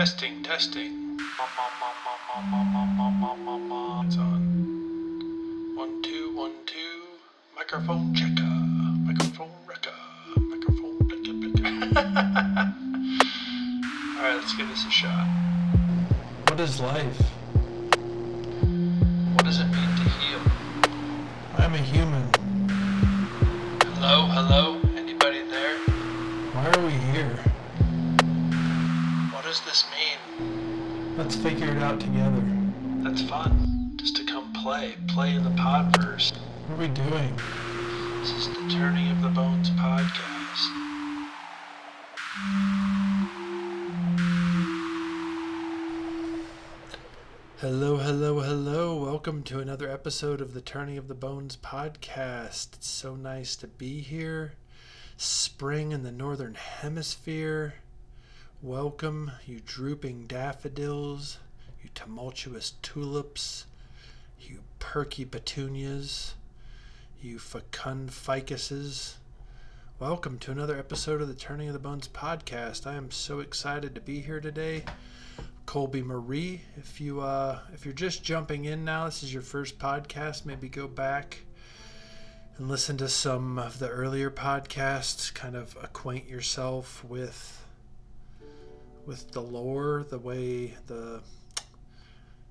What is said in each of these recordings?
Testing, testing. It's on. One, two, one, two. Microphone checker. Microphone wrecker. Microphone blicker blicker. Alright, let's give this a shot. What is life? Out together. That's fun. Just to come play. Play in the podverse. What are we doing? This is the Turning of the Bones podcast. Hello, hello, hello. Welcome to another episode of the Turning of the Bones podcast. It's so nice to be here. Spring in the northern hemisphere. Welcome, you drooping daffodils, you tumultuous tulips, you perky petunias, you fecund ficuses. Welcome to another episode of the Turning of the Bones podcast. I am so excited to be here today. Colby Marie. If you uh, if you're just jumping in now, this is your first podcast. Maybe go back and listen to some of the earlier podcasts. Kind of acquaint yourself with with the lore, the way the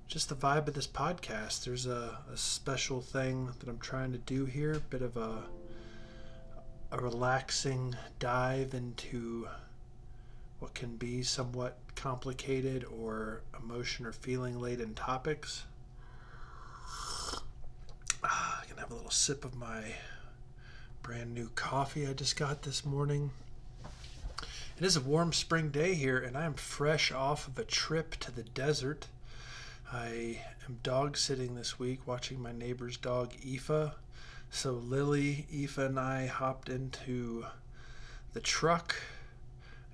just the vibe of this podcast. There's a, a special thing that I'm trying to do here. A bit of a a relaxing dive into what can be somewhat complicated or emotion or feeling laden topics. Ah, I can have a little sip of my brand new coffee I just got this morning. It is a warm spring day here, and I am fresh off of a trip to the desert. I am dog sitting this week, watching my neighbor's dog Aoife. So Lily, Aoife, and I hopped into the truck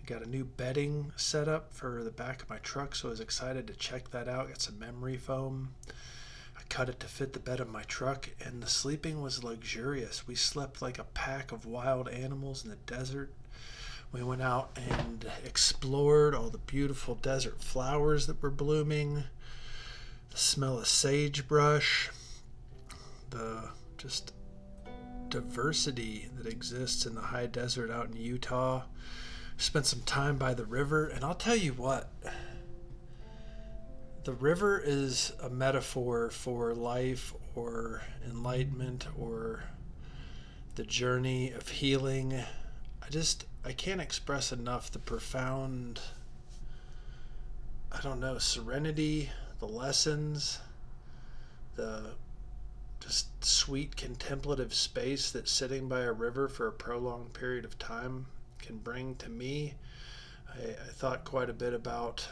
got a new bedding set up for the back of my truck, so I was excited to check that out. Got some memory foam. I cut it to fit the bed of my truck, and the sleeping was luxurious. We slept like a pack of wild animals in the desert. We went out and explored all the beautiful desert flowers that were blooming, the smell of sagebrush, the just diversity that exists in the high desert out in Utah spent some time by the river, and I'll tell you what. The river is a metaphor for life or enlightenment or the journey of healing. I just I can't express enough the profound I don't know, serenity, the lessons, the just sweet contemplative space that sitting by a river for a prolonged period of time can bring to me. I, I thought quite a bit about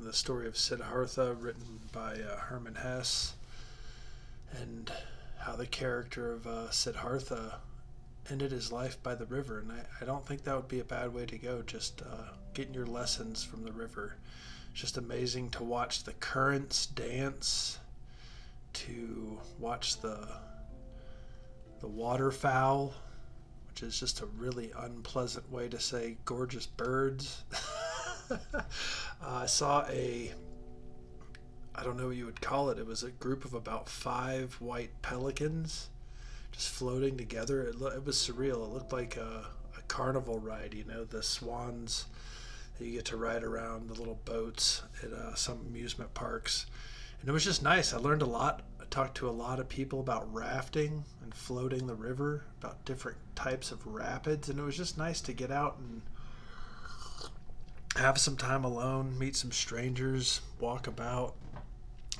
the story of Siddhartha, written by uh, Hermann Hesse, and how the character of uh, Siddhartha ended his life by the river. And I, I don't think that would be a bad way to go, just uh, getting your lessons from the river. Just amazing to watch the currents dance, to watch the the waterfowl which is just a really unpleasant way to say gorgeous birds. I saw a, I don't know what you would call it. It was a group of about five white pelicans just floating together. It, lo- it was surreal. It looked like a, a carnival ride, you know, the swans you get to ride around the little boats at uh, some amusement parks. And it was just nice. I learned a lot I talked to a lot of people about rafting and floating the river, about different types of rapids, and it was just nice to get out and have some time alone, meet some strangers, walk about.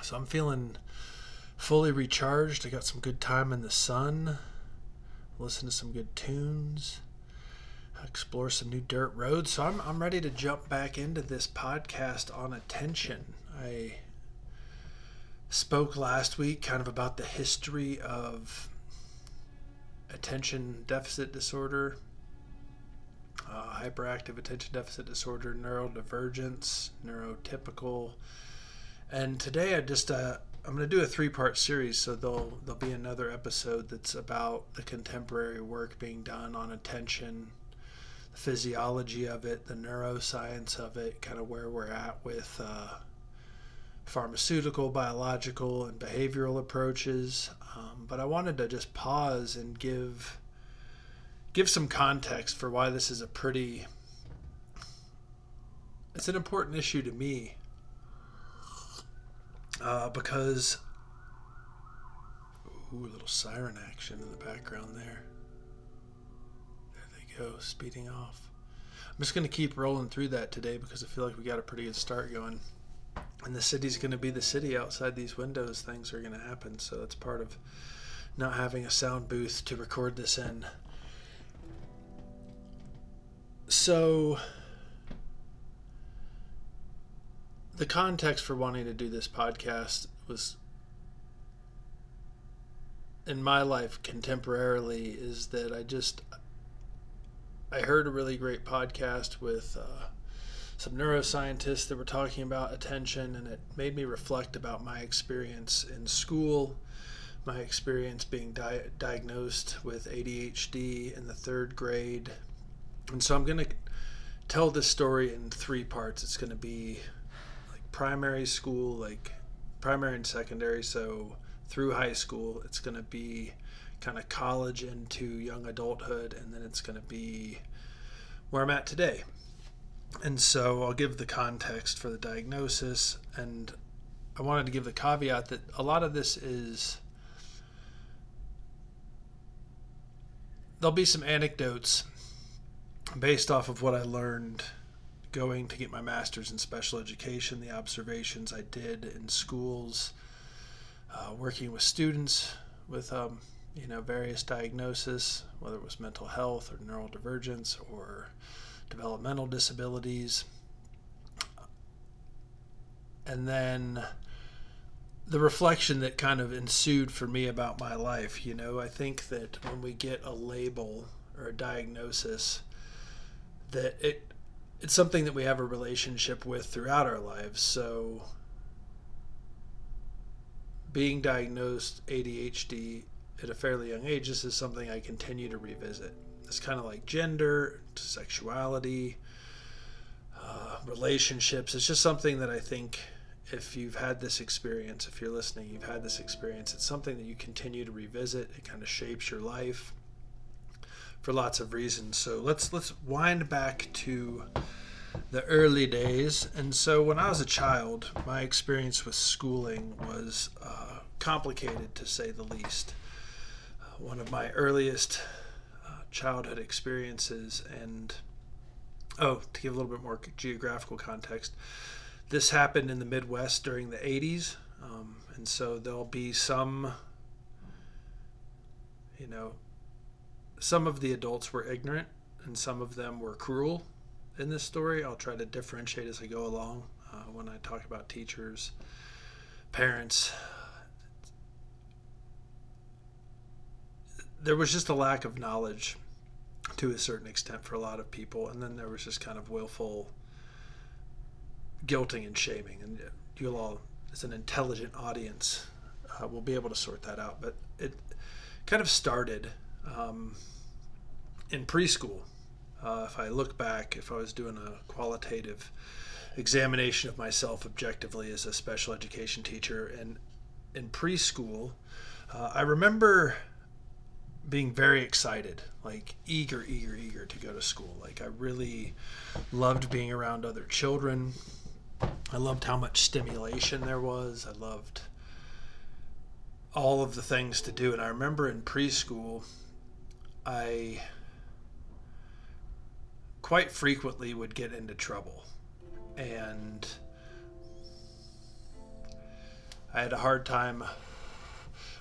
So I'm feeling fully recharged. I got some good time in the sun, listen to some good tunes, explore some new dirt roads. So I'm, I'm ready to jump back into this podcast on attention. I spoke last week kind of about the history of attention deficit disorder, uh, hyperactive attention deficit disorder, neurodivergence, neurotypical. And today I just uh, I'm going to do a three-part series, so there'll there'll be another episode that's about the contemporary work being done on attention, the physiology of it, the neuroscience of it, kind of where we're at with uh, pharmaceutical, biological, and behavioral approaches. Um, but I wanted to just pause and give give some context for why this is a pretty it's an important issue to me uh, because ooh, a little siren action in the background there. Go, speeding off. I'm just going to keep rolling through that today because I feel like we got a pretty good start going. And the city's going to be the city outside these windows. Things are going to happen. So that's part of not having a sound booth to record this in. So, the context for wanting to do this podcast was in my life contemporarily is that I just I heard a really great podcast with uh, some neuroscientists that were talking about attention, and it made me reflect about my experience in school, my experience being di- diagnosed with ADHD in the third grade, and so I'm going to tell this story in three parts. It's going to be like primary school, like primary and secondary, so through high school. It's going to be kind of college into young adulthood, and then it's going to be where I'm at today. And so I'll give the context for the diagnosis, and I wanted to give the caveat that a lot of this is. There'll be some anecdotes based off of what I learned going to get my master's in special education, the observations I did in schools, uh, working with students with um, you know various diagnoses, whether it was mental health or neurodivergence or developmental disabilities, and then the reflection that kind of ensued for me about my life. You know, I think that when we get a label or a diagnosis, that it it's something that we have a relationship with throughout our lives. So being diagnosed ADHD at a fairly young age, this is something I continue to revisit. It's kind of like gender, sexuality, uh, relationships. It's just something that I think if you've had this experience, if you're listening, you've had this experience, it's something that you continue to revisit. It kind of shapes your life for lots of reasons. So let's let's wind back to the early days. And so when I was a child, my experience with schooling was uh, complicated to say the least. One of my earliest uh, childhood experiences, and oh, to give a little bit more geographical context, this happened in the Midwest during the 80s. Um, and so there'll be some, you know, some of the adults were ignorant and some of them were cruel in this story. I'll try to differentiate as I go along uh, when I talk about teachers, parents. There was just a lack of knowledge to a certain extent for a lot of people, and then there was just kind of willful guilting and shaming. And you'll all, as an intelligent audience, uh, will be able to sort that out. But it kind of started um, in preschool. Uh, if I look back, if I was doing a qualitative examination of myself objectively as a special education teacher, and in preschool, uh, I remember being very excited, like eager, eager, eager to go to school. Like I really loved being around other children. I loved how much stimulation there was. I loved all of the things to do. And I remember in preschool, I quite frequently would get into trouble. And I had a hard time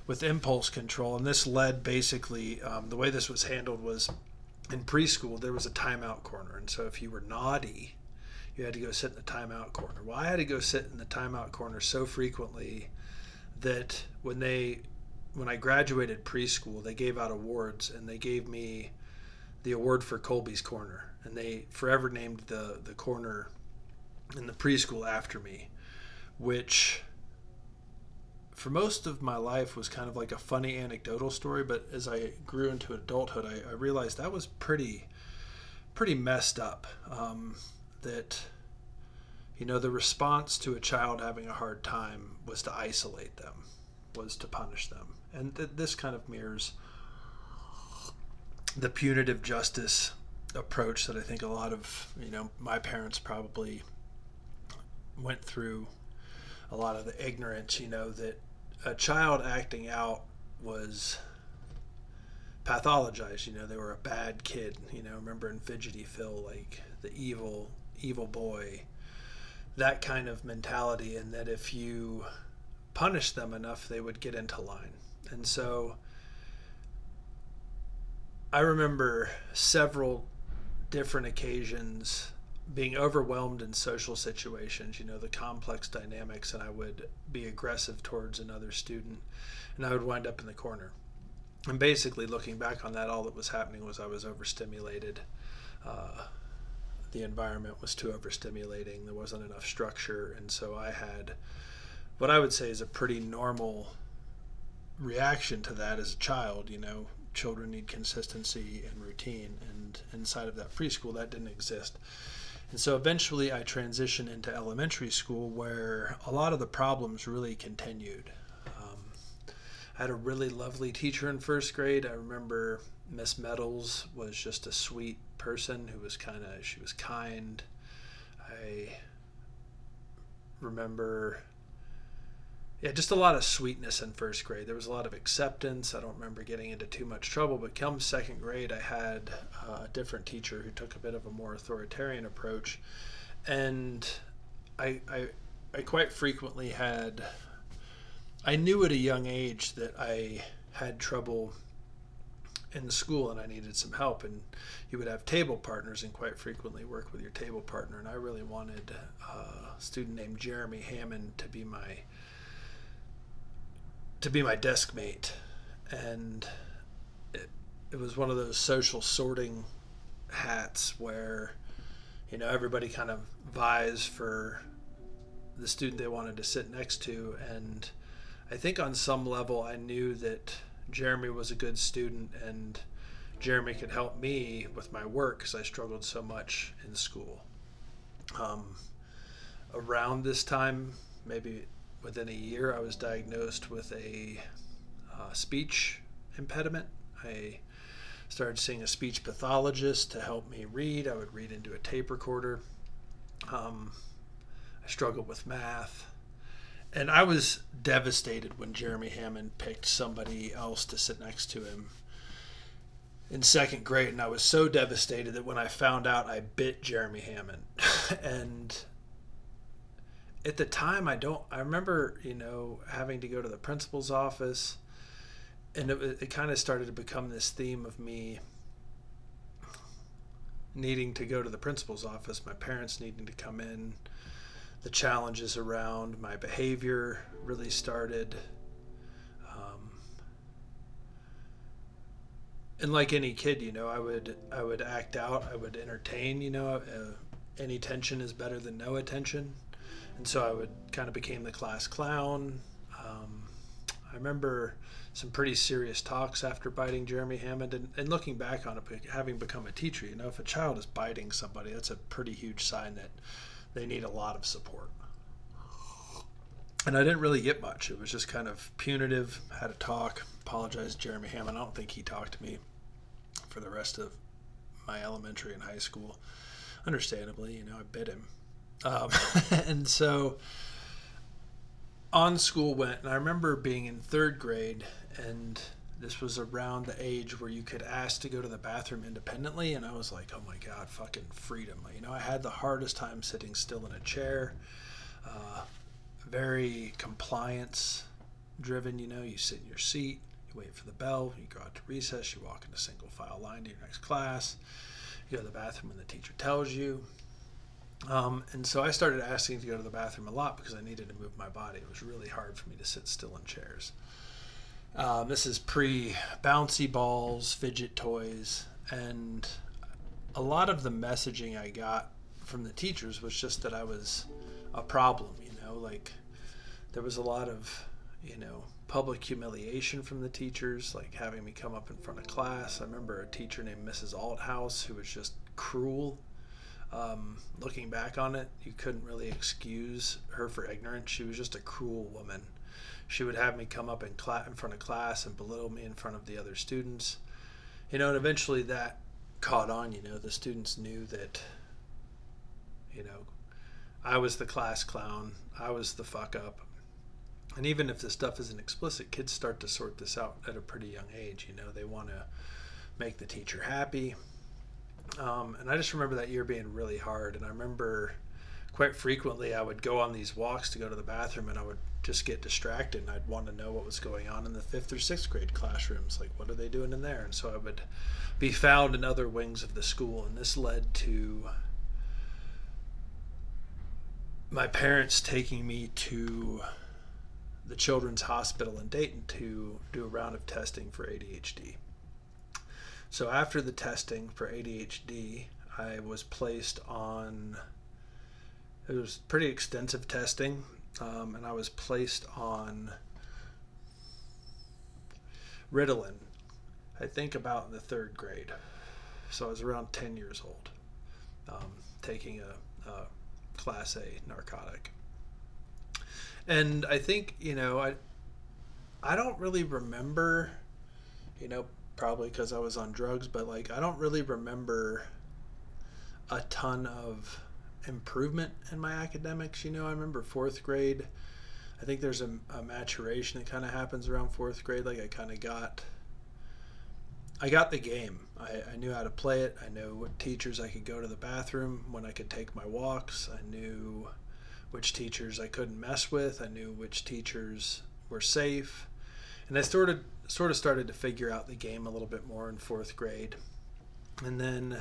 with impulse control. And this led basically, um, the way this was handled was in preschool, there was a timeout corner. And so if you were naughty, you had to go sit in the timeout corner. Well, I had to go sit in the timeout corner so frequently that when they when I graduated preschool, they gave out awards and they gave me the award for Colby's Corner and they forever named the the corner in the preschool after me, which for most of my life was kind of like a funny anecdotal story. But as I grew into adulthood, I, I realized that was pretty pretty messed up. Um, that you know the response to a child having a hard time was to isolate them, was to punish them, and th- this kind of mirrors the punitive justice approach that I think a lot of you know my parents probably went through a lot of the ignorance you know that a child acting out was pathologized you know they were a bad kid you know remember in fidgety phil like the evil evil boy that kind of mentality and that if you punish them enough they would get into line. And so i remember several different occasions being overwhelmed in social situations, you know, the complex dynamics, and I would be aggressive towards another student, and I would wind up in the corner. And basically, looking back on that, all that was happening was I was overstimulated. Uh, the environment was too overstimulating. There wasn't enough structure, and so I had what I would say is a pretty normal reaction to that as a child. You know, children need consistency and routine, and inside of that preschool, that didn't exist. And so eventually I transitioned into elementary school where a lot of the problems really continued. Um, I had a really lovely teacher in first grade. I remember Miss Meadows was just a sweet person who was kind of, she was kind. I remember yeah, just a lot of sweetness in first grade. There was a lot of acceptance. I don't remember getting into too much trouble, but come second grade, I had uh, a different teacher who took a bit of a more authoritarian approach, and I, I, I quite frequently had. I knew at a young age that I had trouble in school and I needed some help, and you would have table partners and quite frequently work with your table partner. And I really wanted uh, a student named Jeremy Hammond to be my to be my desk mate, and it, it was one of those social sorting hats where you know everybody kind of vies for the student they wanted to sit next to and i think on some level i knew that jeremy was a good student and jeremy could help me with my work because i struggled so much in school. Um, around this time maybe within a year, I was diagnosed with a uh, speech impediment. I started seeing a speech pathologist to help me read. I would read into a tape recorder. Um, I struggled with math. And I was devastated when Jeremy Hammond picked somebody else to sit next to him in second grade. And I was so devastated that when I found out, I bit Jeremy Hammond. and at the time i don't i remember you know having to go to the principal's office and it, it kind of started to become this theme of me needing to go to the principal's office my parents needing to come in the challenges around my behavior really started um, and like any kid you know i would i would act out i would entertain you know uh, any tension is better than no attention and so I would kind of became the class clown. Um, I remember some pretty serious talks after biting Jeremy Hammond, and, and looking back on it, having become a teacher, you know, if a child is biting somebody, that's a pretty huge sign that they need a lot of support. And I didn't really get much. It was just kind of punitive. Had a talk. Apologized to Jeremy Hammond. I don't think he talked to me for the rest of my elementary and high school. Understandably, you know, I bit him um, and so on school went, and I remember being in third grade, and this was around the age where you could ask to go to the bathroom independently, and I was like, oh my god, fucking freedom! You know, I had the hardest time sitting still in a chair. Uh, very compliance driven. You know, you sit in your seat, you wait for the bell, you go out to recess, you walk in a single file line to your next class. You go to the bathroom when the teacher tells you. Um, and so I started asking to go to the bathroom a lot because I needed to move my body. It was really hard for me to sit still in chairs. Um, this is pre bouncy balls, fidget toys, and a lot of the messaging I got from the teachers was just that I was a problem, you know, like there was a lot of, you know, public humiliation from the teachers, like having me come up in front of class. I remember a teacher named Mrs. Althouse who was just cruel. Um, looking back on it, you couldn't really excuse her for ignorance. She was just a cruel woman. She would have me come up in, cla- in front of class and belittle me in front of the other students. You know, and eventually that caught on. You know, the students knew that, you know, I was the class clown. I was the fuck up. And even if this stuff isn't explicit, kids start to sort this out at a pretty young age. You know, they want to make the teacher happy. Um, and I just remember that year being really hard. And I remember quite frequently I would go on these walks to go to the bathroom and I would just get distracted and I'd want to know what was going on in the fifth or sixth grade classrooms. Like, what are they doing in there? And so I would be found in other wings of the school. And this led to my parents taking me to the Children's Hospital in Dayton to do a round of testing for ADHD. So after the testing for ADHD, I was placed on. It was pretty extensive testing, um, and I was placed on Ritalin. I think about in the third grade, so I was around ten years old, um, taking a, a Class A narcotic. And I think you know I I don't really remember, you know, probably because I was on drugs, but like I don't really remember a ton of improvement in my academics. You know, I remember fourth grade. I think there's a, a maturation that kind of happens around fourth grade. Like I kind of got, I got the game. I, I knew how to play it. I knew what teachers I could go to the bathroom when I could take my walks. I knew which teachers I couldn't mess with. I knew which teachers were safe, and I of sort of started to figure out the game a little bit more in fourth grade. And then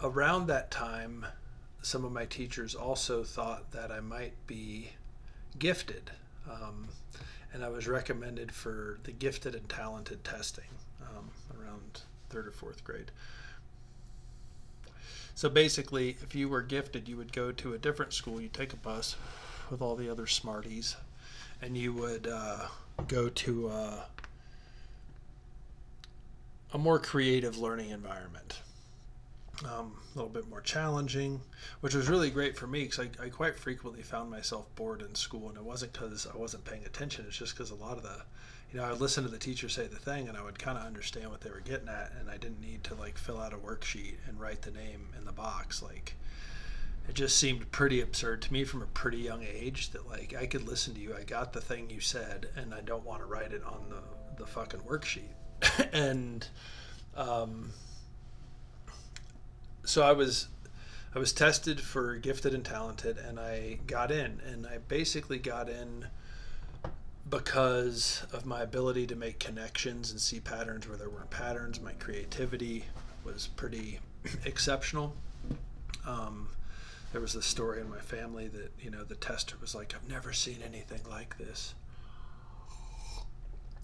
around that time, some of my teachers also thought that I might be gifted. Um, and I was recommended for the gifted and talented testing um, around third or fourth grade. So basically, if you were gifted, you would go to a different school. You take a bus with all the other smarties, and you would uh, go to a, a more creative learning environment. Um, a little bit more challenging, which was really great for me because I, I, quite frequently found myself bored in school, and it wasn't because I wasn't paying attention. It's just because a lot of the, you know, I would listen to the teacher say the thing, and I would kind of understand what they were getting at, and I didn't need to like fill out a worksheet and write the name in the box. Like, it just seemed pretty absurd to me from a pretty young age that like I could listen to you, I got the thing you said, and I don't want to write it on the the fucking worksheet, and. Um, so I was I was tested for gifted and talented and I got in and I basically got in because of my ability to make connections and see patterns where there weren't patterns. My creativity was pretty exceptional. Um, there was this story in my family that you know the tester was like, "I've never seen anything like this."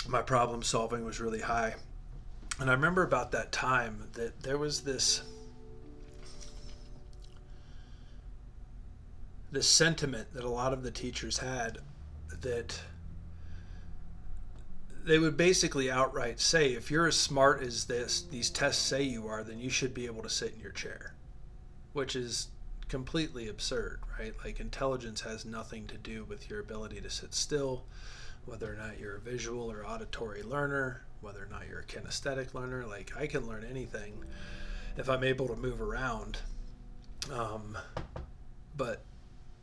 My problem solving was really high, and I remember about that time that there was this this sentiment that a lot of the teachers had that they would basically outright say if you're as smart as this these tests say you are then you should be able to sit in your chair which is completely absurd right? Like intelligence has nothing to do with your ability to sit still whether or not you're a visual or auditory learner whether or not you're a kinesthetic learner like i can learn anything if i'm able to move around. Um, but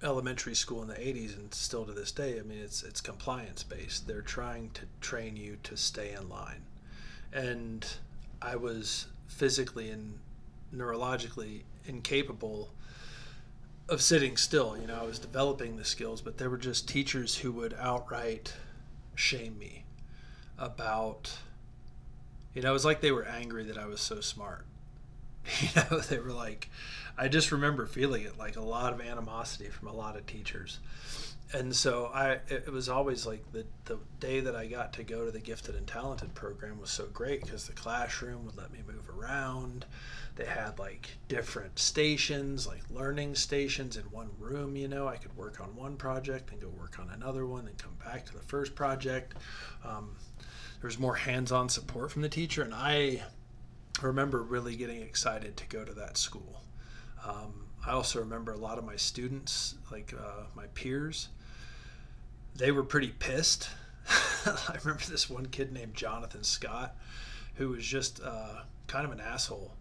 elementary school in the 80s and still to this day i mean it's it's compliance based they're trying to train you to stay in line. And i was physically and neurologically incapable of sitting still. You know i was developing the skills but there were just teachers who would outright shame me about you know it was like they were angry that i was so smart you know they were like I just remember feeling it like a lot of animosity from a lot of teachers. And so I it was always like the the day that I got to go to the gifted and talented program was so great because the classroom would let me move around. They had like different stations, like learning stations in one room, you know. I could work on one project and go work on another one and come back to the first project. Um, there was more hands-on support from the teacher and I remember really getting excited to go to that school. Um, I also remember a lot of my students, like uh, my peers, they were pretty pissed. I remember this one kid named Jonathan Scott, who was just uh, kind of an asshole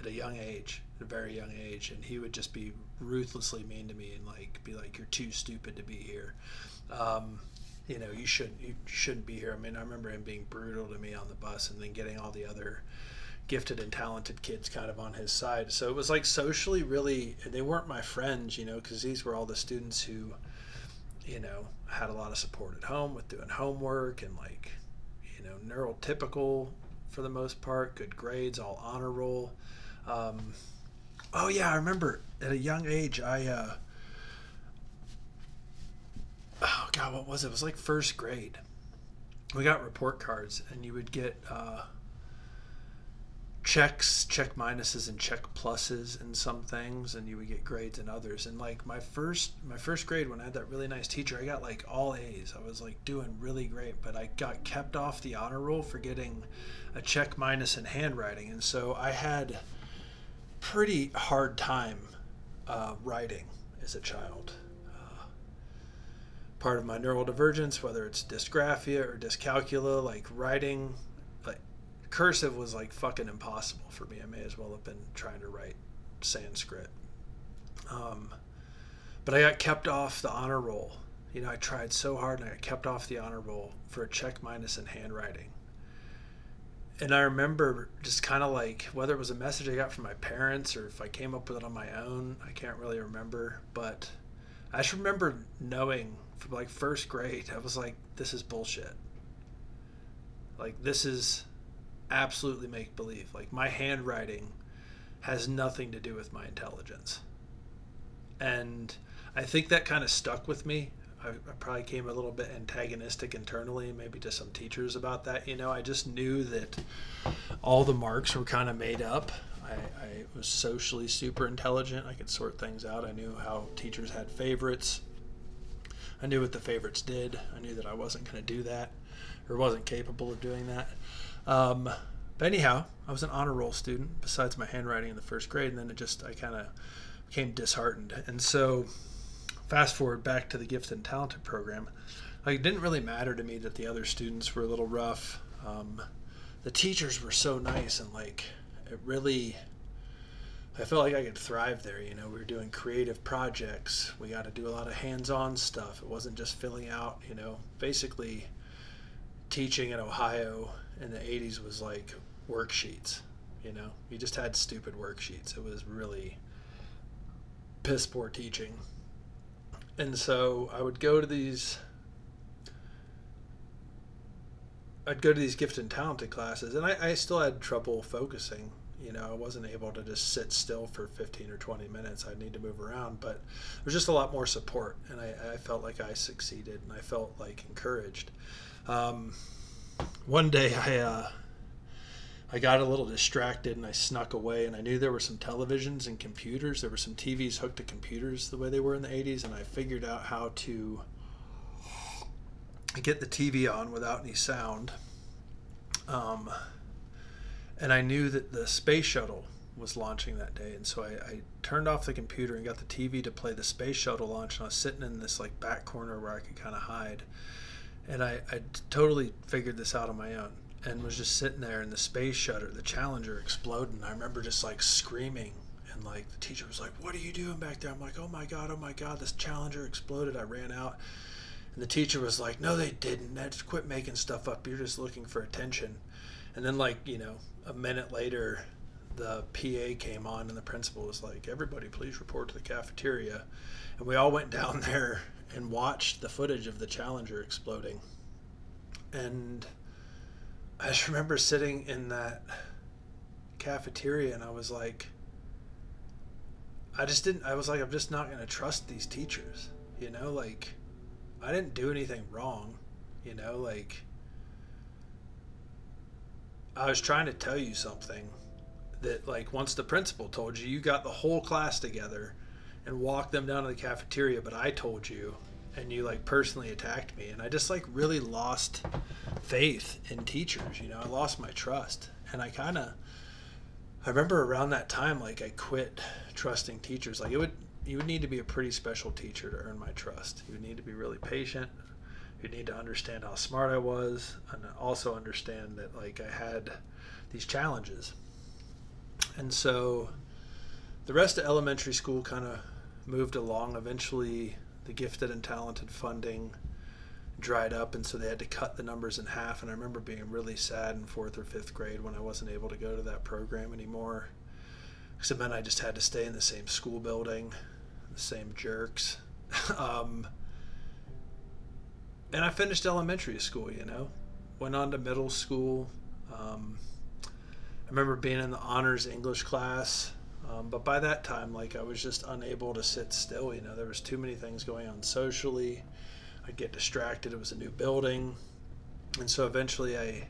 at a young age, at a very young age, and he would just be ruthlessly mean to me and like be like, "You're too stupid to be here." Um, you know, you shouldn't you shouldn't be here. I mean, I remember him being brutal to me on the bus, and then getting all the other gifted and talented kids kind of on his side. So it was like socially really, they weren't my friends, you know, because these were all the students who, you know, had a lot of support at home with doing homework and like, you know, neurotypical for the most part, good grades, all honor roll. Um, oh yeah, I remember at a young age, I, uh, oh god, what was it? It was like first grade. We got report cards, and you would get uh, checks, check minuses, and check pluses in some things, and you would get grades in others. And like my first, my first grade when I had that really nice teacher, I got like all A's. I was like doing really great, but I got kept off the honor roll for getting a check minus in handwriting, and so I had pretty hard time uh, writing as a child. Uh, part of my neural divergence, whether it's dysgraphia or dyscalculia, like writing cursive was like fucking impossible for me. I may as well have been trying to write Sanskrit. Um, but I got kept off the honor roll. You know, I tried so hard and I got kept off the honor roll for a check minus in handwriting. And I remember just kind of like whether it was a message I got from my parents or if I came up with it on my own, I can't really remember. But I just remember knowing from like first grade, I was like, this is bullshit. Like, this is absolutely make believe. Like my handwriting has nothing to do with my intelligence. And I think that kind of stuck with me. I, I, probably came a little bit antagonistic internally, maybe to some teachers about that. You know, I just knew that all the marks were kind of made up. I, I was socially super intelligent. I could sort things out. I knew how teachers had favorites. I knew what the favorites did. I knew that I wasn't going to do that or wasn't capable of doing that. Um, but anyhow, I was an honor roll student besides my handwriting in the first grade, and then it just I kind of became disheartened. And so, fast forward back to the gifted and talented program, like it didn't really matter to me that the other students were a little rough. Um, the teachers were so nice, and like it really. I felt like I could thrive there. You know, we were doing creative projects. We got to do a lot of hands-on stuff. It wasn't just filling out. You know, basically teaching in Ohio in the 80s was like worksheets. You know, you just had stupid worksheets. It was really piss poor teaching. And so I would go to these I'd go to these gifted and talented classes, and I, I, still had trouble focusing. You know, I wasn't able to just sit still for 15 or 20 minutes. I'd need to move around, but there was just a lot more support, and I, I felt like I succeeded, and I felt like encouraged. Um, one day I uh, I got a little distracted and I snuck away and I knew there were some televisions and computers. There were some TVs hooked to computers the way they were in the 80s and I figured out how to get the TV on without any sound. Um, and I knew that the space shuttle was launching that day and so I, I, turned off the computer and got the TV to play the space shuttle launch and I was sitting in this like back corner where I could kind of hide and I, I totally figured this out on my own and was just sitting there and the space shuttle the challenger exploding. i remember just like screaming and like the teacher was like what are you doing back there? I'm like oh my god oh my god this challenger exploded. I ran out. And the teacher was like no they didn't. Just quit making stuff up. You're just looking for attention. And then like you know a minute later the pa came on and the principal was like everybody please report to the cafeteria. And we all went down there and watched the footage of the Challenger exploding. And I just remember sitting in that cafeteria and I was like, I just didn't, I was like, I'm just not going to trust these teachers. You know, like, I didn't do anything wrong. You know, like, I was trying to tell you something that, like, once the principal told you, you got the whole class together and walk them down to the cafeteria, but I told you and you like personally attacked me and I just like really lost faith in teachers, you know. I lost my trust and I kind of I remember around that time, like I quit trusting teachers. Like it would, you would need to be a pretty special teacher to earn my trust. You would need to be really patient. You need to understand how smart I was, and also understand that like I had these challenges. And so, the rest of elementary school kind of moved along. Eventually, the gifted and talented funding dried up, and so they had to cut the numbers in half. And I remember being really sad in fourth or fifth grade when I wasn't able to go to that program anymore, because it meant I just had to stay in the same school building, the same jerks. um, and I finished elementary school, you know, went on to middle school. Um, I remember being in the honors English class. Um, but by that time, like I was just unable to sit still. You know, there was too many things going on socially. I'd get distracted. It was a new building. And so eventually I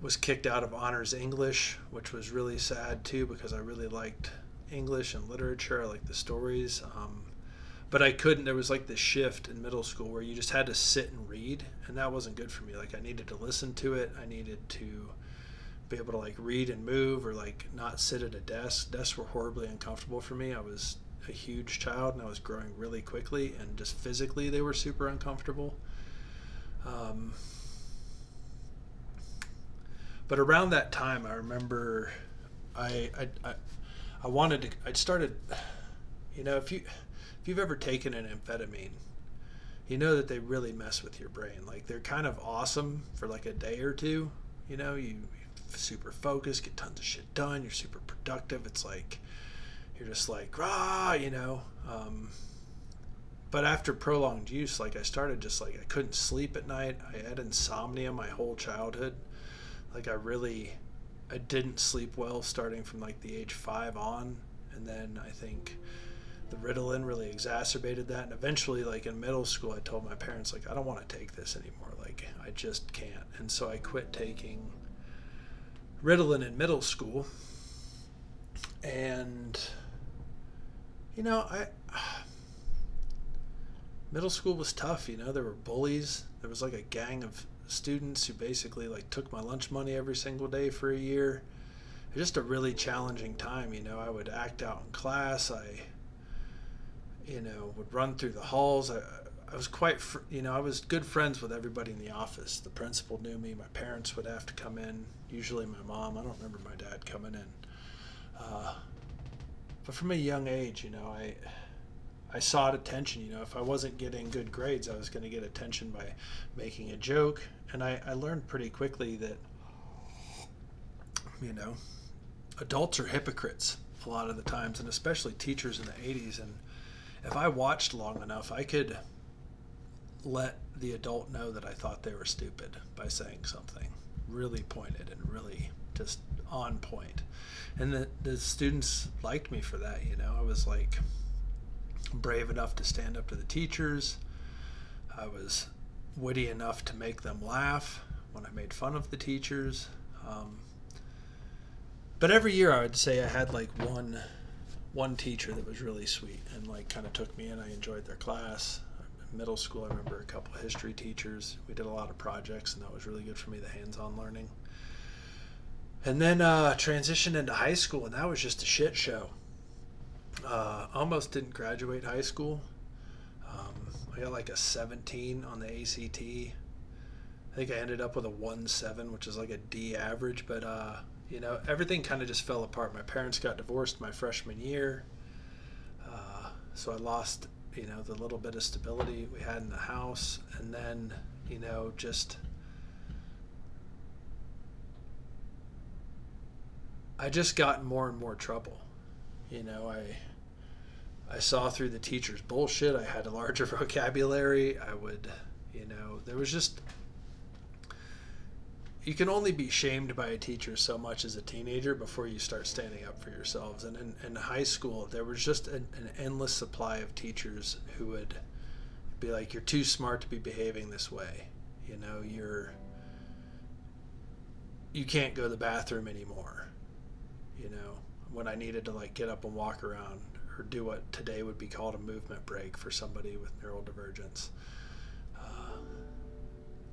was kicked out of honors English, which was really sad too because I really liked English and literature. I liked the stories. Um, but I couldn't. There was like this shift in middle school where you just had to sit and read, and that wasn't good for me. Like I needed to listen to it. I needed to be able to like read and move or like not sit at a desk. Desks were horribly uncomfortable for me. I was a huge child and I was growing really quickly, and just physically they were super uncomfortable. Um, but around that time, I remember I, I, I, I wanted to, I started, you know, if you, if you've ever taken an amphetamine, you know that they really mess with your brain. Like they're kind of awesome for like a day or two. You know, you super focused, get tons of shit done. You're super productive. It's like you're just like rah, you know. Um, but after prolonged use, like I started just like I couldn't sleep at night. I had insomnia my whole childhood. Like I really, I didn't sleep well starting from like the age five on, and then I think the Ritalin really exacerbated that. And eventually, like in middle school, I told my parents like I don't want to take this anymore. Like I just can't. And so I quit taking Ritalin in middle school. And you know, I middle school was tough, you know, there were bullies. There was like a gang of students who basically like took my lunch money every single day for a year. Just a really challenging time, you know. I would act out in class. I you know, would run through the halls. I, I was quite, you know, I was good friends with everybody in the office. The principal knew me. My parents would have to come in. Usually, my mom. I don't remember my dad coming in. Uh, but from a young age, you know, I I sought attention. You know, if I wasn't getting good grades, I was going to get attention by making a joke. And I, I learned pretty quickly that, you know, adults are hypocrites a lot of the times, and especially teachers in the 80s. And if I watched long enough, I could let the adult know that I thought they were stupid by saying something really pointed and really just on point. And the, the students liked me for that, you know. I was like brave enough to stand up to the teachers. I was witty enough to make them laugh when I made fun of the teachers. Um, but every year I would say I had like one one teacher that was really sweet and like kind of took me in. I enjoyed their class. Middle school, I remember a couple history teachers. We did a lot of projects, and that was really good for me. The hands-on learning. And then uh, transitioned into high school, and that was just a shit show. Uh, almost didn't graduate high school. Um, I got like a 17 on the ACT. I think I ended up with a 1.7, which is like a D average, but uh, you know, everything kind of just fell apart. My parents got divorced my freshman year, uh, so I lost, you know, the little bit of stability we had in the house, and then, you know, just I just got more and more trouble. You know, I I saw through the teacher's bullshit. I had a larger vocabulary. I would, you know, there was just you can only be shamed by a teacher so much as a teenager before you start standing up for yourselves. And in, in high school, there was just an, an, endless supply of teachers who would be like, "You're too smart to be behaving this way. You know, you're you can't go to the bathroom anymore." You know, when I needed to like get up and walk around or do what today would be called a movement break for somebody with neurodivergence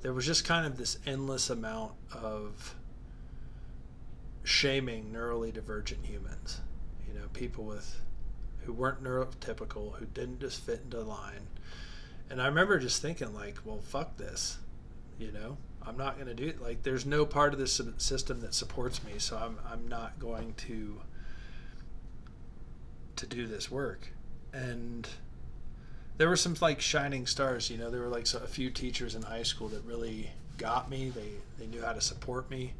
there was just kind of this endless amount of shaming neurally divergent humans. You know, people with who weren't neurotypical, who didn't just fit into line. And I remember just thinking, like, well, fuck this. You know, I'm not going to do it. Like, there's no part of this system that supports me, so I'm I'm not going to to do this work. And there were some like shining stars. You know, there were like a few teachers in high school that really got me. They they knew how to support me.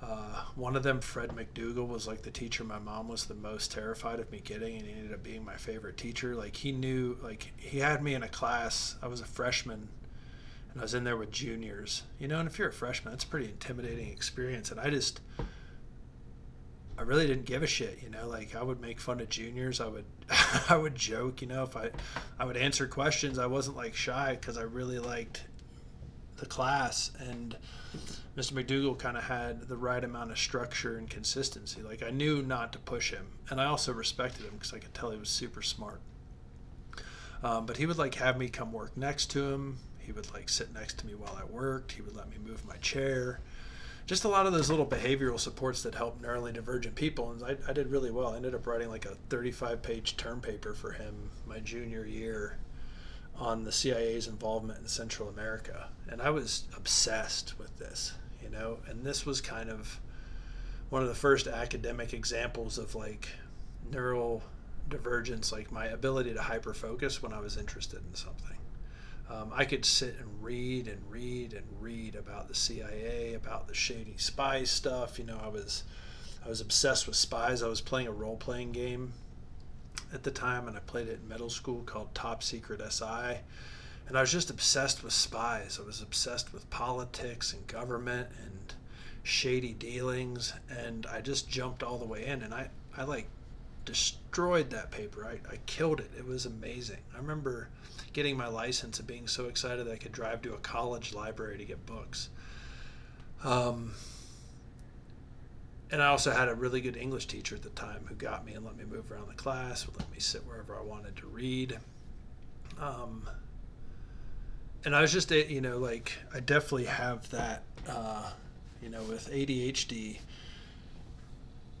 Uh, one of them, Fred McDougall, was like the teacher my mom was the most terrified of me getting, and he ended up being my favorite teacher. Like he knew, like he had me in a class. I was a freshman, and I was in there with juniors. You know, and if you're a freshman, that's a pretty intimidating experience. And I just, I really didn't give a shit. You know, like I would make fun of juniors. I would, I would joke. You know, if I, I would answer questions. I wasn't like shy because I really liked the class and Mr. McDougall kind of had the right amount of structure and consistency. Like I knew not to push him, and I also respected him because I could tell he was super smart. Um, but he would like have me come work next to him. He would like sit next to me while I worked. He would let me move my chair. Just a lot of those little behavioral supports that help neurally divergent people. And I, I did really well. I ended up writing like a 35 page term paper for him my junior year on the CIA's involvement in Central America. And I was obsessed with this you know, and this was kind of one of the first academic examples of like neural divergence, like my ability to hyper focus when I was interested in something. Um, I could sit and read and read and read about the CIA, about the shady spy stuff. You know, I was I was obsessed with spies. I was playing a role playing game at the time, and I played it in middle school called Top Secret SI and I was just obsessed with spies. I was obsessed with politics and government and shady dealings, and I just jumped all the way in, and I, I like destroyed that paper. I, I killed it. It was amazing. I remember getting my license and being so excited that I could drive to a college library to get books. Um, and I also had a really good English teacher at the time who got me and let me move around the class, would let me sit wherever I wanted to read. Um, and I was just you know like I definitely have that uh, you know with ADHD.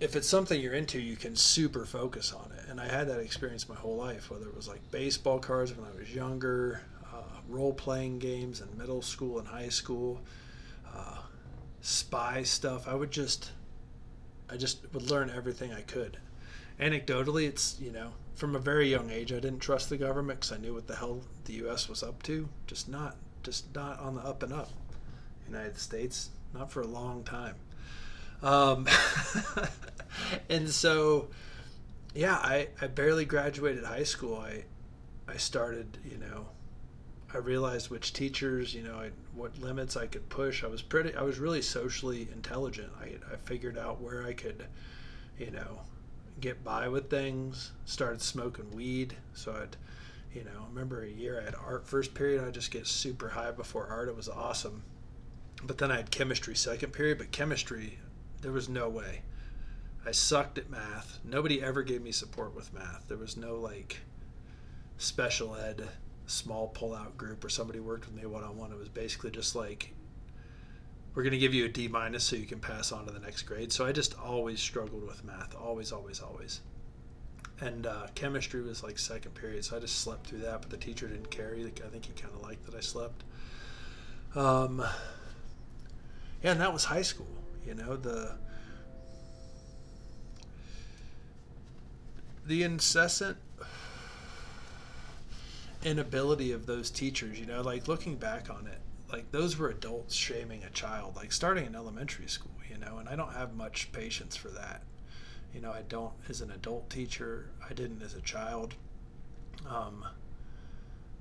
If it's something you're into, you can super focus on it, and I had that experience my whole life. Whether it was like baseball cards when I was younger, uh, role playing games in middle school and high school, uh, spy stuff. I would just, I just would learn everything I could. Anecdotally, it's you know from a very young age, I didn't trust the government because I knew what the hell the U.S. was up to. Just not, just not on the up and up. United States, not for a long time. Um, and so, yeah, I, I barely graduated high school. I, I started, you know, I realized which teachers, you know, I, what limits I could push. I was pretty, I was really socially intelligent. I, I figured out where I could, you know, get by with things. Started smoking weed, so I'd, you know, I remember a year I had art first period. I'd just get super high before art. It was awesome. But then I had chemistry second period. But chemistry, there was no way. I sucked at math. Nobody ever gave me support with math. There was no like special ed small pull out group or somebody worked with me one on one. It was basically just like we're going to give you a D minus so you can pass on to the next grade. So I just always struggled with math, always, always, always. And uh, chemistry was like second period, so I just slept through that. But the teacher didn't care. I think he kind of liked that I slept. Um, yeah, and that was high school. You know the the incessant inability of those teachers. You know, like looking back on it, like those were adults shaming a child like starting in elementary school you know and i don't have much patience for that you know i don't as an adult teacher i didn't as a child um,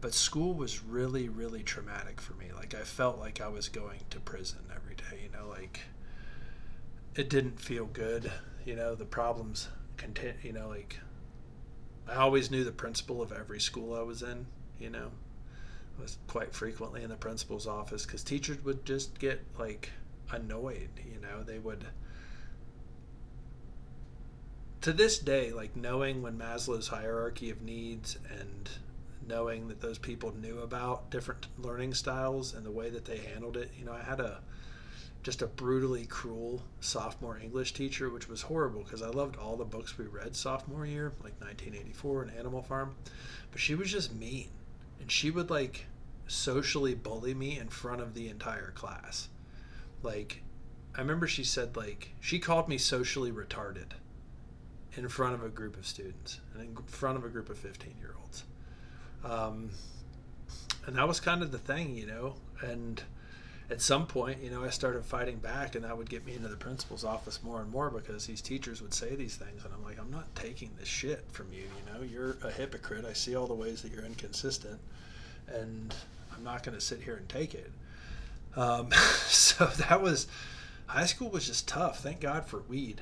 but school was really really traumatic for me like i felt like i was going to prison every day you know like it didn't feel good you know the problems content you know like i always knew the principal of every school i was in you know I was quite frequently in the principal's office because teachers would just get like annoyed you know they would to this day like knowing when maslow's hierarchy of needs and knowing that those people knew about different learning styles and the way that they handled it you know i had a just a brutally cruel sophomore English teacher, which was horrible because I loved all the books we read sophomore year, like 1984 and Animal Farm. But she was just mean. And she would like socially bully me in front of the entire class. Like, I remember she said, like, she called me socially retarded in front of a group of students and in front of a group of 15 year olds. Um, and that was kind of the thing, you know. And at some point, you know, I started fighting back, and that would get me into the principal's office more and more because these teachers would say these things, and I'm like, I'm not taking this shit from you. You know, you're a hypocrite. I see all the ways that you're inconsistent, and I'm not going to sit here and take it. Um, so that was high school was just tough. Thank God for weed.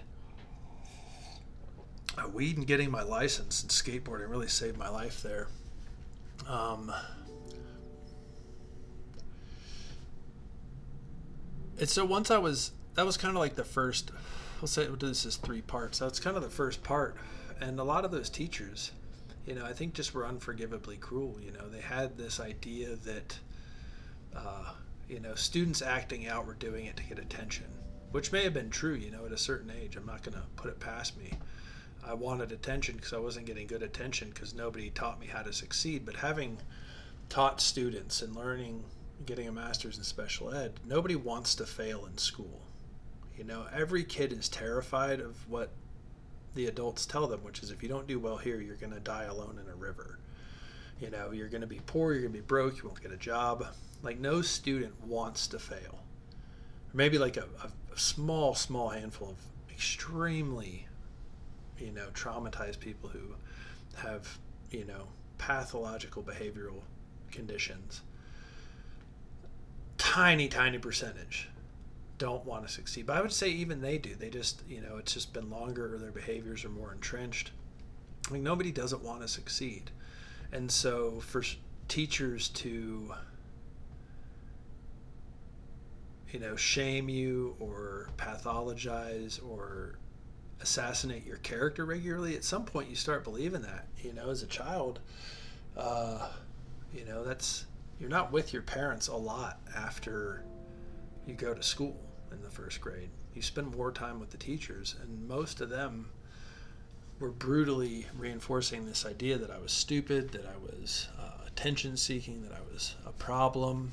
Uh, weed and getting my license and skateboarding really saved my life there. Um, and so once I was, that was kind of like the first. We'll say this is three parts. That's kind of the first part, and a lot of those teachers, you know, I think just were unforgivably cruel. You know, they had this idea that, uh, you know, students acting out were doing it to get attention, which may have been true. You know, at a certain age, I'm not going to put it past me. I wanted attention because I wasn't getting good attention because nobody taught me how to succeed. But having taught students and learning, getting a master's in special ed, nobody wants to fail in school. You know, every kid is terrified of what the adults tell them, which is if you don't do well here, you're going to die alone in a river. You know, you're going to be poor, you're going to be broke, you won't get a job. Like, no student wants to fail. Maybe like a, a small, small handful of extremely you know, traumatized people who have, you know, pathological behavioral conditions. Tiny, tiny percentage don't want to succeed. But I would say even they do. They just, you know, it's just been longer or their behaviors are more entrenched. Like nobody doesn't want to succeed. And so for teachers to, you know, shame you or pathologize or assassinate your character regularly, at some point you start believing that. You know, as a child, uh, you know, that's you're not with your parents a lot after you go to school in the first grade. You spend more time with the teachers, and most of them were brutally reinforcing this idea that I was stupid, that I was uh, attention seeking, that I was a problem,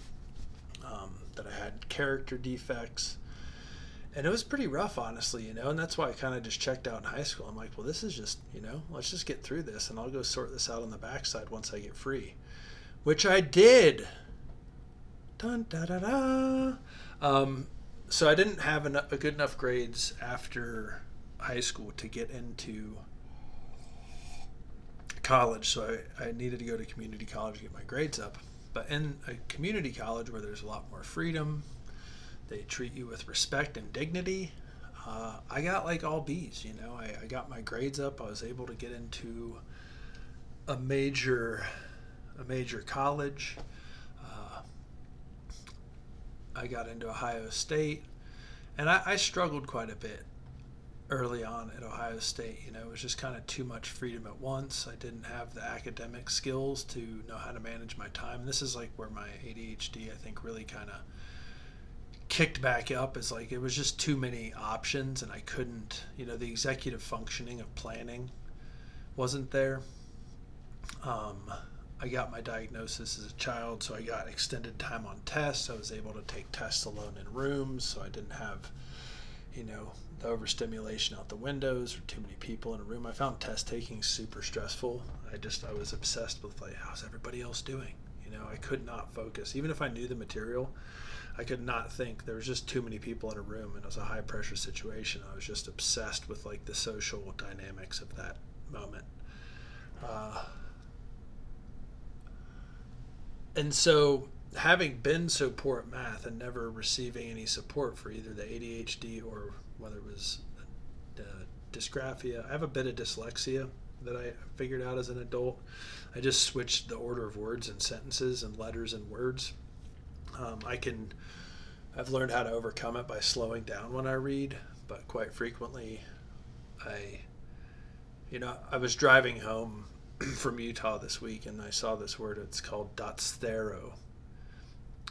um, that I had character defects. And it was pretty rough honestly you know and that's why i kind of just checked out in high school. I'm like well this is just you know let's just get through this and i'll go sort this out on the backside once i get free which i did Dun, da, da, da. Um, so i didn't have a good enough grades after high school to get into college so I, I needed to go to community college to get my grades up but in a community college where there's a lot more freedom they treat you with respect and dignity. Uh, I got like all B's, you know. I, I got my grades up. I was able to get into a major, a major college. Uh, I got into Ohio State, and I, I struggled quite a bit early on at Ohio State. You know, it was just kind of too much freedom at once. I didn't have the academic skills to know how to manage my time. This is like where my ADHD, I think, really kind of kicked back up is like it was just too many options and I couldn't, you know, the executive functioning of planning wasn't there. Um, I got my diagnosis as a child, so I got extended time on tests. I was able to take tests alone in rooms, so I didn't have, you know, the overstimulation out the windows or too many people in a room. I found test taking super stressful. I just I was obsessed with like how's everybody else doing? You know, I could not focus. Even if I knew the material, I could not think. There was just too many people in a room, and it was a high pressure situation. I was just obsessed with like the social dynamics of that moment. Uh, and so, having been so poor at math and never receiving any support for either the ADHD or whether it was uh, dysgraphia, I have a bit of dyslexia that I figured out as an adult. I just switched the order of words and sentences and letters and words. Um, I can, I've learned how to overcome it by slowing down when I read, but quite frequently, I, you know, I was driving home from Utah this week and I saw this word. It's called Dotsero,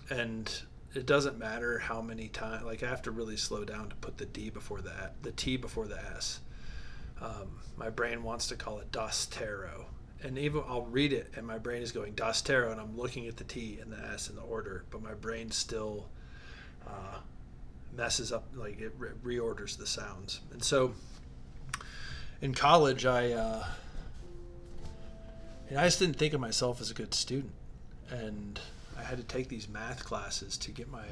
and it doesn't matter how many times. Like I have to really slow down to put the D before the the T before the S. Um, my brain wants to call it Das Tarot, and even I'll read it, and my brain is going Das Tarot, and I'm looking at the T and the S in the order, but my brain still uh, messes up, like it re- reorders the sounds. And so, in college, I. Uh, I just didn't think of myself as a good student, and I had to take these math classes to get my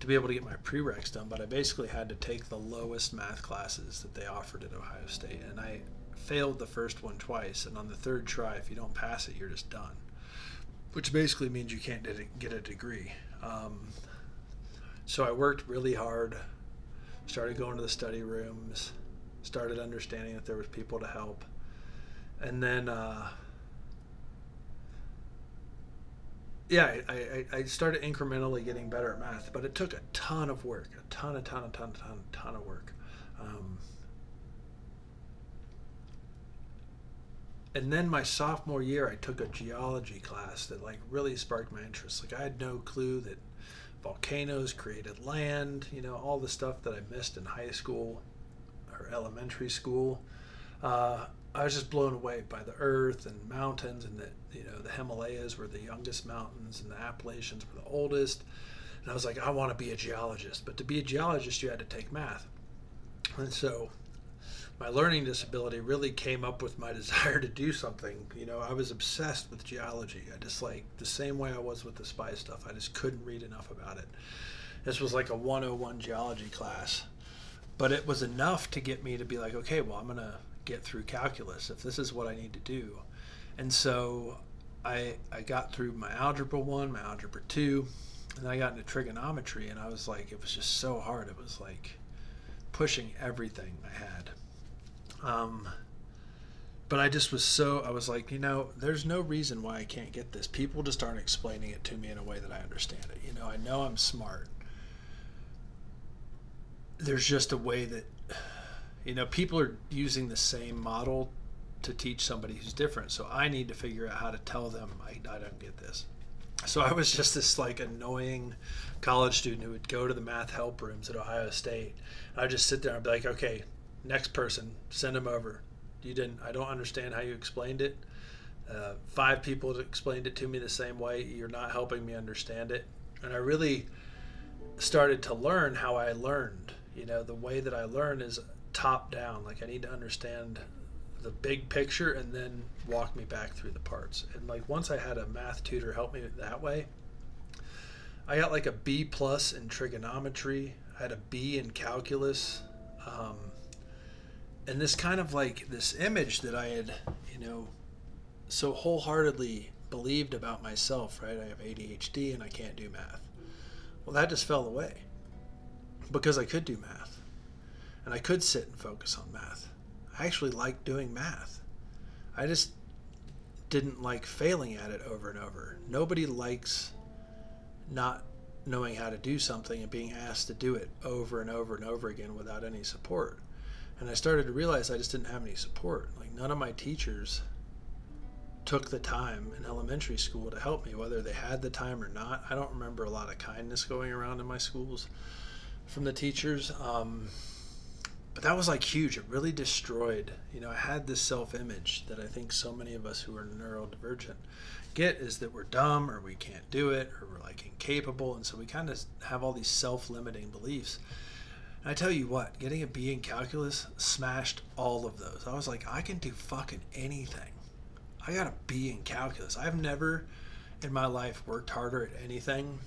to be able to get my prereqs done. But I basically had to take the lowest math classes that they offered at Ohio State, and I failed the first one twice. And on the third try, if you don't pass it, you're just done. Which basically means you can't get a degree. Um, so I worked really hard, started going to the study rooms, started understanding that there was people to help, and then. Uh, yeah, I, I, started incrementally getting better at math, but it took a ton of work, a ton, a ton, a ton, a ton, a ton of work. Um, and then my sophomore year, I took a geology class that like really sparked my interest. Like I had no clue that volcanoes created land, you know, all the stuff that I missed in high school or elementary school. Uh, I was just blown away by the earth and mountains and the you know the Himalayas were the youngest mountains and the Appalachians were the oldest. And I was like, I want to be a geologist. But to be a geologist, you had to take math. And so my learning disability really came up with my desire to do something. You know, I was obsessed with geology. I just like the same way I was with the spy stuff. I just couldn't read enough about it. This was like a 101 geology class. But it was enough to get me to be like, okay, well, I'm to get through calculus if this is what I need to do. And so I I got through my algebra one, my algebra two, and I got into trigonometry, and I was like, it was just so hard. It was like pushing everything I had. Um, but I just was so I was like, you know, there's no reason why I can't get this. People just aren't explaining it to me in a way that I understand it. You know, I know I'm smart. There's just a way that you know people are using the same model to teach somebody who's different so i need to figure out how to tell them i, I don't get this. So i was just this like annoying college student who would go to the math help rooms at ohio state. I'd just sit there and be like okay next person send them over. You didn't i don't understand how you explained it. Uh, five people explained it to me the same way you're not helping me understand it. And i really started to learn how i learned. You know the way that i learn is top down. Like I need to understand the big picture and then walk me back through the parts. And like once I had a math tutor help me that way, I got like a B plus in trigonometry. I had a B in calculus. Um, and this kind of like this image that I had, you know, so wholeheartedly believed about myself, right? I have ADHD and I can't do math. Well, that just fell away because I could do math and I could sit and focus on math. I actually liked doing math. I just didn't like failing at it over and over. Nobody likes not knowing how to do something and being asked to do it over and over and over again without any support. And I started to realize I just didn't have any support. Like none of my teachers took the time in elementary school to help me, whether they had the time or not. I don't remember a lot of kindness going around in my schools from the teachers. Um, but that was like huge. It really destroyed. You know, I had this self image that I think so many of us who are neurodivergent get is that we're dumb or we can't do it or we're like incapable. And so we kind of have all these self limiting beliefs. And I tell you what, getting a B in calculus smashed all of those. I was like, I can do fucking anything. I got a B in calculus. I've never in my life worked harder at anything.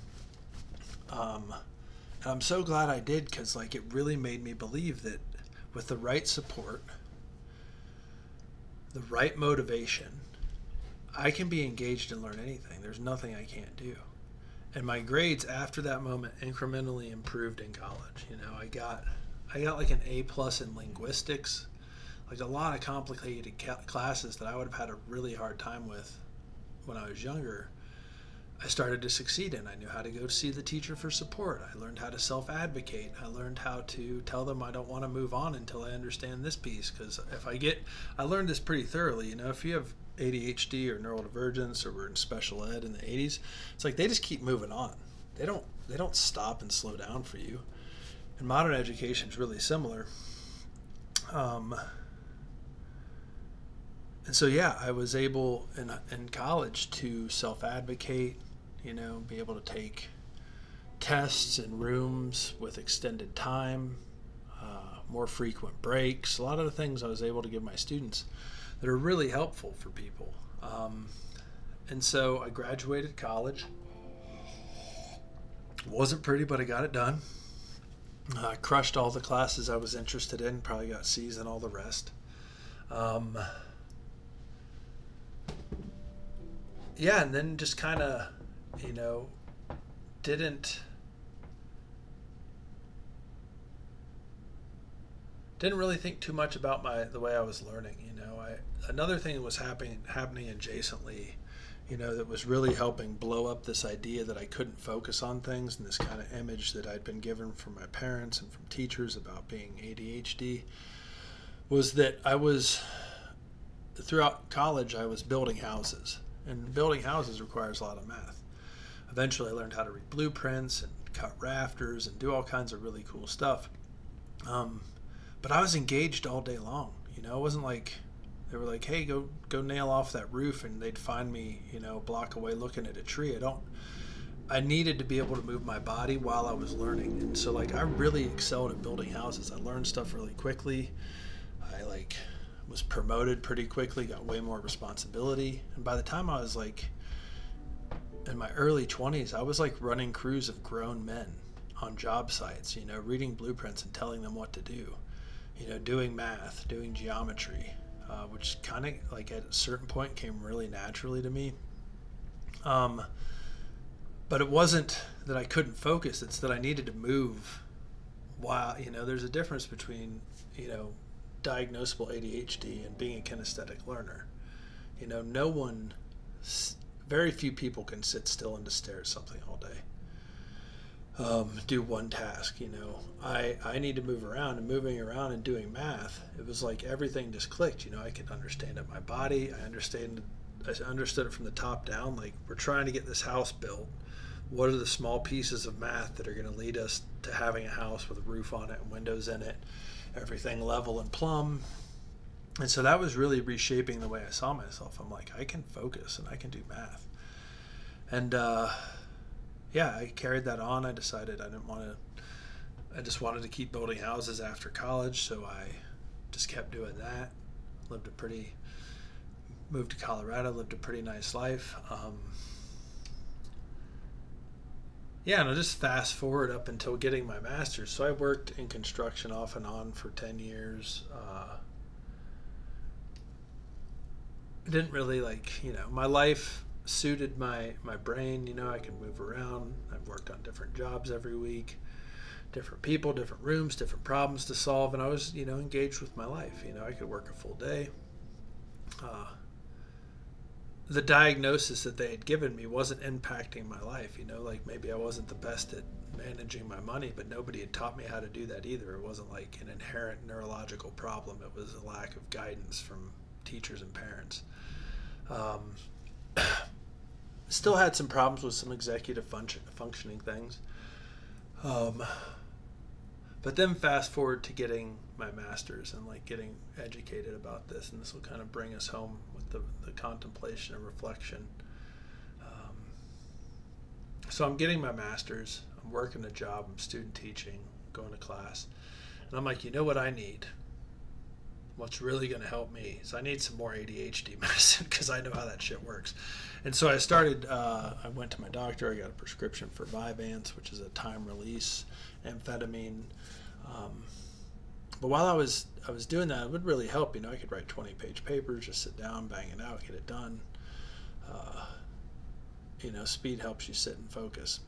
Um, and I'm so glad I did because like it really made me believe that with the right support, the right motivation, I can be engaged and learn anything. There's nothing I can't do. And my grades after that moment incrementally improved in college. You know, I got I got like an A plus in linguistics, like a lot of complicated classes that I would have had a really hard time with when I was younger. I started to succeed in. I knew how to go see the teacher for support. I learned how to self advocate. I learned how to tell them I don't want to move on until I understand this piece. Because if I get, I learned this pretty thoroughly. You know, if you have ADHD or neurodivergence or we're in special ed in the 80s, it's like they just keep moving on. they don't they don't stop and slow down for you. And modern education is really similar. Um, and so yeah, I was able in in college to self advocate, you know, be able to take tests in rooms with extended time, uh, more frequent breaks, a lot of the things I was able to give my students that are really helpful for people. Um, and so I graduated college. Wasn't pretty, but I got it done. I crushed all the classes I was interested in, probably got C's and all the rest. Um, yeah, and then just kind of, you know, didn't didn't really think too much about my the way I was learning. You know, I another thing that was happening happening adjacently, you know, that was really helping blow up this idea that I couldn't focus on things and this kind of image that I'd been given from my parents and from teachers about being ADHD was that I was throughout college I was building houses and building houses requires a lot of math. Eventually I learned how to read blueprints and cut rafters and do all kinds of really cool stuff. Um, but I was engaged all day long. You know, it wasn't like they were like, "Hey, go go nail off that roof," and they'd find me, you know, block away looking at a tree. I don't. I needed to be able to move my body while I was learning, and so like I really excelled at building houses. I learned stuff really quickly. I like was promoted pretty quickly, got way more responsibility, and by the time I was like in my early 20s, I was like running crews of grown men on job sites, you know, reading blueprints and telling them what to do you know, doing math, doing geometry, uh, which kind of like at a certain point came really naturally to me. Um, but it wasn't that I couldn't focus; it's that I needed to move. While you know, there's a difference between you know, diagnosable ADHD and being a kinesthetic learner. You know, no one, very few people can sit still and just stare at something all day um, do one task. You know, I I need to move around and moving around and doing math. It was like everything just clicked. You know, I could understand it my body. I understand. I understood it from the top down. Like we're trying to get this house built. What are the small pieces of math that are going to lead us to having a house with a roof on it and windows in it, everything level and plumb? And so that was really reshaping the way I saw myself. I'm like, I can focus and I can do math. And uh, yeah, I carried that on. I decided I didn't want to. I just wanted to keep building houses after college, so I just kept doing that. Lived a pretty, moved to Colorado, lived a pretty nice life. Um, yeah, and I'll just fast forward up until getting my master's. So I worked in construction off and on for 10 years. Uh, didn't really like, you know, my life suited my my brain. You know, I could move around. I've worked on different jobs every week, different people, different rooms, different problems to solve, and I was you know engaged with my life. You know, I could work a full day. Uh, the diagnosis that they had given me wasn't impacting my life. You know, like maybe I wasn't the best at managing my money, but nobody had taught me how to do that either. It wasn't like an inherent neurological problem. It was a lack of guidance from teachers and parents. Um, still had some problems with some executive function, functioning things. Um, but then fast forward to getting my master's and like getting educated about this, and this will kind of bring us home with the, the contemplation and reflection. Um, so I'm getting my master's, I'm working a job, I'm student teaching, going to class, and I'm like, you know what I need? What's really going to help me is I need some more ADHD medicine because I know how that shit works. And so I started, uh, I went to my doctor, I got a prescription for Vyvanse, which is a time release amphetamine. Um, but while I was I was doing that, it would really help. You know, I could write 20 page papers, just sit down, bang it out, get it done. Uh, you know, speed helps you sit and focus.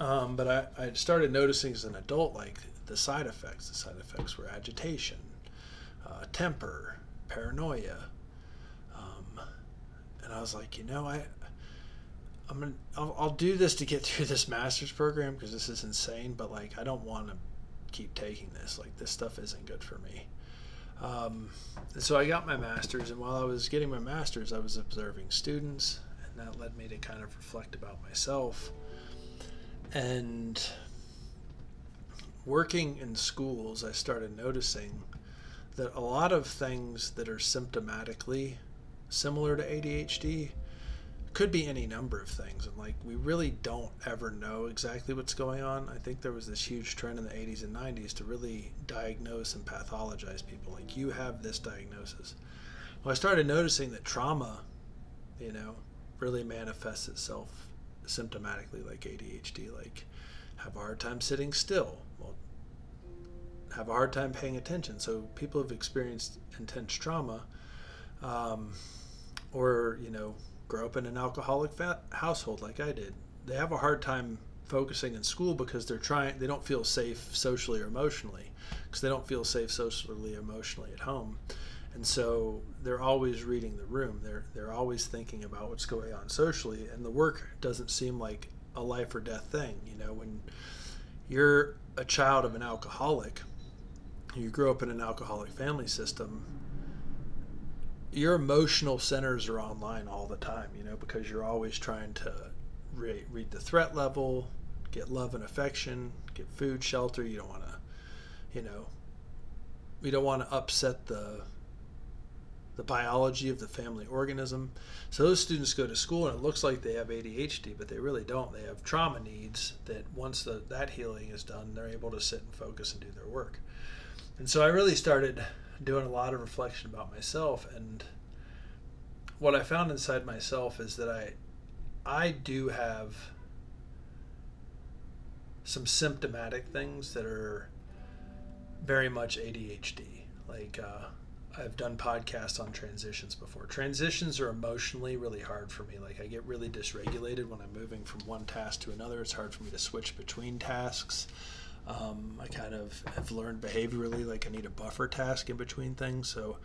Um, but I, I started noticing as an adult, like the side effects. The side effects were agitation, uh, temper, paranoia. Um, and I was like, you know, I, I'm gonna, I'll, I'll do this to get through this master's program because this is insane. But like, I don't want to keep taking this. Like, this stuff isn't good for me. Um, and so I got my master's, and while I was getting my master's, I was observing students, and that led me to kind of reflect about myself. And working in schools, I started noticing that a lot of things that are symptomatically similar to ADHD could be any number of things and like we really don't ever know exactly what's going on. I think there was this huge trend in the 80s and 90s to really diagnose and pathologize people. Like you have this diagnosis. Well i started noticing that trauma you know really manifests itself symptomatically like adhd like have a hard time sitting still have a hard time paying attention. So people have experienced intense trauma um, or you know grow up in an alcoholic household like I did, they have a hard time focusing in school because they're trying they don't feel safe socially or emotionally because they don't feel safe socially or emotionally at home. And so they're always reading the room. They're they're always thinking about what's going on socially. And the work doesn't seem like a life or death thing. You know when you're a child of an alcoholic you grow up in an alcoholic family system your emotional centers are online all the time, you know, because you're always trying to re- read the threat level, get love and affection, get food, shelter. You don't want to, you know, we don't want to upset the the biology of the family organism. So those students go to school and it looks like they have ADHD, but they really don't. They have trauma needs that once the, that healing is done, they're able to sit and focus and do their work. And so I really started doing a lot of reflection about myself and what I found inside myself is that I I do have some symptomatic things that are very much ADHD. Like uh, I've done podcasts on transitions before. Transitions are emotionally really hard for me. Like I get really dysregulated when I'm moving from one task to another. It's hard for me to switch between tasks. Um, I kind of have learned behaviorally like I need a buffer task in between things. So,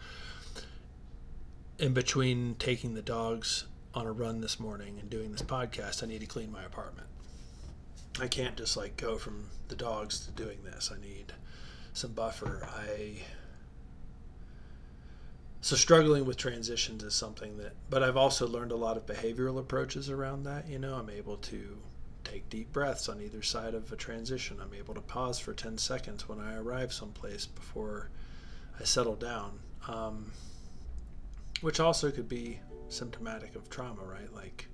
in between taking the dogs on a run this morning and doing this podcast, I need to clean my apartment. I can't just like go from the dogs to doing this. I need some buffer. I so struggling with transitions is something that but I've also learned a lot of behavioral approaches around that, you know, I'm able to take deep breaths on either side of a transition. I'm able to pause for 10 seconds when I arrive someplace before I settle down, um, which also could be symptomatic of trauma, right? Like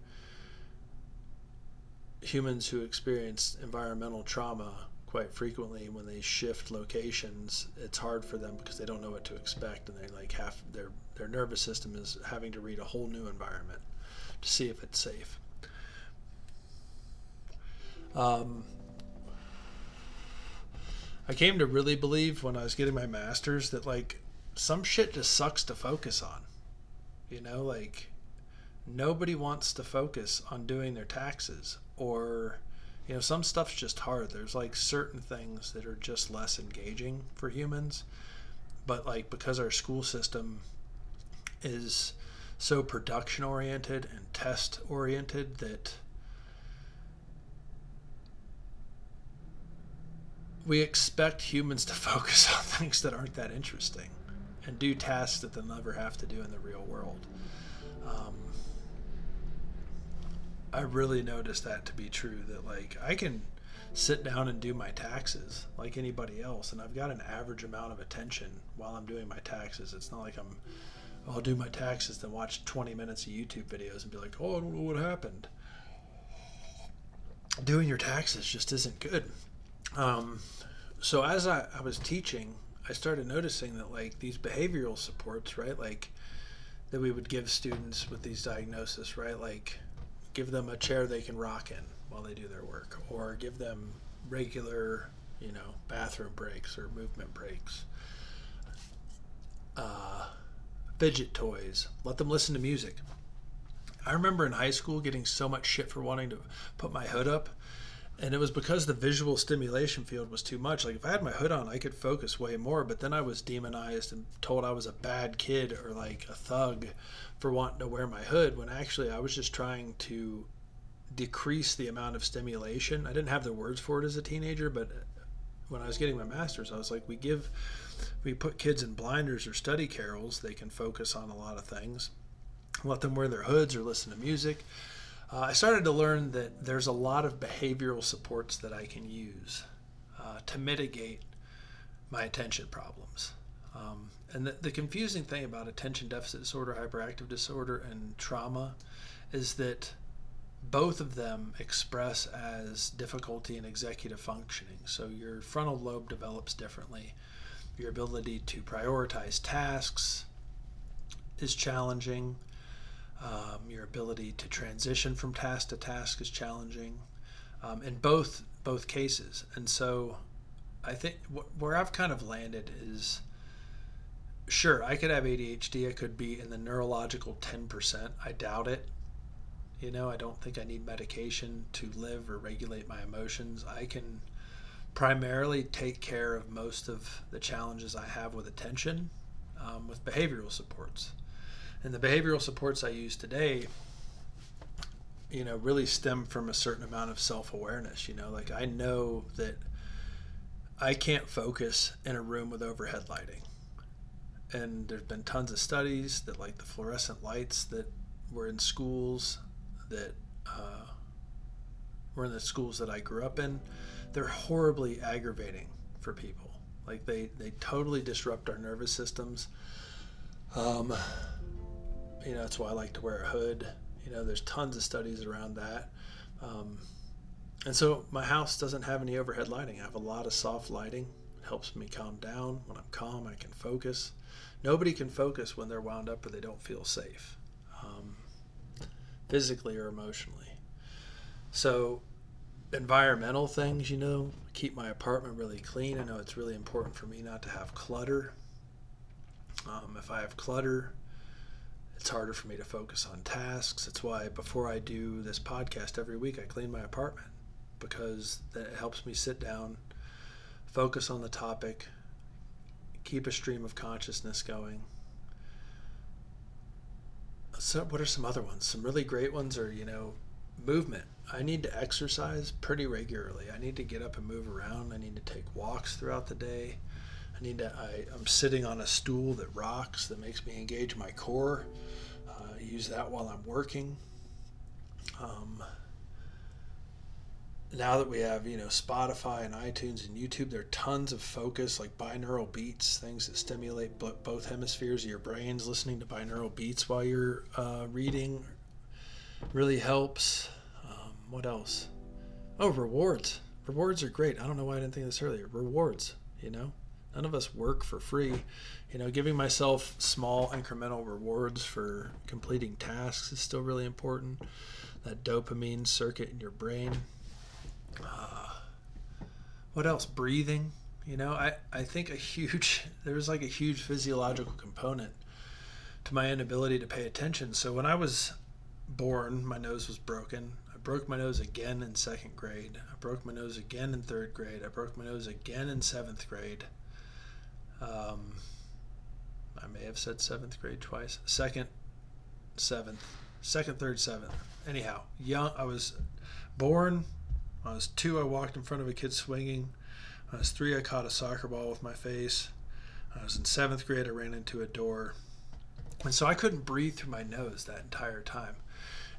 humans who experience environmental trauma quite frequently when they shift locations it's hard for them because they don't know what to expect and they like half their their nervous system is having to read a whole new environment to see if it's safe um, I came to really believe when I was getting my master's that like some shit just sucks to focus on. You know, like nobody wants to focus on doing their taxes or you know some stuff's just hard there's like certain things that are just less engaging for humans but like because our school system is so production oriented and test oriented that we expect humans to focus on things that aren't that interesting and do tasks that they'll never have to do in the real world. Um, I really noticed that to be true that like I can sit down and do my taxes like anybody else and I've got an average amount of attention while I'm doing my taxes. It's not like I'm I'll do my taxes then watch 20 minutes of YouTube videos and be like, "Oh, I don't know what happened." Doing your taxes just isn't good. Um, so as I, I was teaching, I started noticing that like these behavioral supports, right? Like that we would give students with these diagnoses, right? Like give them a chair they can rock in while they do their work, or give them regular, you know, bathroom breaks or movement breaks. Uh, fidget toys. Let them listen to music. I remember in high school getting so much shit for wanting to put my hood up and it was because the visual stimulation field was too much. Like if I had my hood on, I could focus way more. But then I was demonized and told I was a bad kid or like a thug for wanting to wear my hood. When actually I was just trying to decrease the amount of stimulation. I didn't have the words for it as a teenager, but when I was getting my master's, I was like, we give, we put kids in blinders or study carrels. They can focus on a lot of things. Let them wear their hoods or listen to music uh, I started to learn that there's a lot of behavioral supports that I can use uh, to mitigate my attention problems. Um, and the, the confusing thing about attention deficit disorder, hyperactive disorder, and trauma is that both of them express as difficulty in executive functioning. So your frontal lobe develops differently. Your ability to prioritize tasks is challenging. Um, your ability to transition from task to task is challenging um, in both both cases. And so I think wh- where I've kind of landed is sure, I could have ADHD. I could be in the neurological 10%. I doubt it. You know, I don't think I need medication to live or regulate my emotions. I can primarily take care of most of the challenges I have with attention um, with behavioral supports. And the behavioral supports I use today, you know, really stem from a certain amount of self awareness. You know, like I know that I can't focus in a room with overhead lighting. And there's been tons of studies that, like the fluorescent lights that were in schools that uh, were in the schools that I grew up in, they're horribly aggravating for people. Like they, they totally disrupt our nervous systems. Um, you know, that's why I like to wear a hood. You know, there's tons of studies around that. Um, and so my house doesn't have any overhead lighting. I have a lot of soft lighting. It helps me calm down. When I'm calm, I can focus. Nobody can focus when they're wound up or they don't feel safe, um, physically or emotionally. So, environmental things, you know, keep my apartment really clean. I know it's really important for me not to have clutter. Um, if I have clutter, it's harder for me to focus on tasks. It's why before I do this podcast every week, I clean my apartment because that helps me sit down, focus on the topic, keep a stream of consciousness going. So, what are some other ones? Some really great ones are, you know, movement. I need to exercise pretty regularly. I need to get up and move around. I need to take walks throughout the day. I need to. I, I'm sitting on a stool that rocks, that makes me engage my core. Uh, use that while I'm working. Um, now that we have you know Spotify and iTunes and YouTube, there are tons of focus like binaural beats, things that stimulate both hemispheres of your brains. Listening to binaural beats while you're uh, reading really helps. Um, what else? Oh, rewards. Rewards are great. I don't know why I didn't think of this earlier. Rewards, you know, none of us work for free. You know, giving myself small incremental rewards for completing tasks is still really important. That dopamine circuit in your brain uh, what else? Breathing. You know, I, I think a huge, there's like a huge physiological component to my inability to pay attention. So when I was born, my nose was broken. I broke my nose again in second grade. I broke my nose again in third grade. I broke my nose again in seventh grade. Um, I may have said seventh grade twice. Second, seventh, second, third, seventh. Anyhow, young. I was born I was two, I walked in front of a kid swinging. I was three, I caught a soccer ball with my face. I was in seventh grade, I ran into a door. And so I couldn't breathe through my nose that entire time.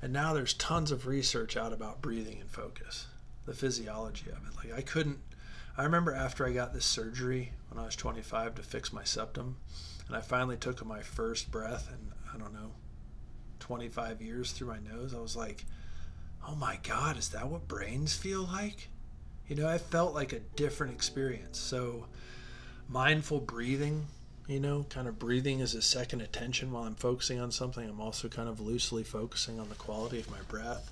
And now there's tons of research out about breathing and focus, the physiology of it. Like I couldn't, I remember after I got this surgery when I was 25 to fix my septum, and I finally took my first breath, and I don't know, 25 years through my nose, I was like, oh my God, is that what brains feel like? You know, I felt like a different experience. So, mindful breathing, you know, kind of breathing as a second attention while I'm focusing on something. I'm also kind of loosely focusing on the quality of my breath.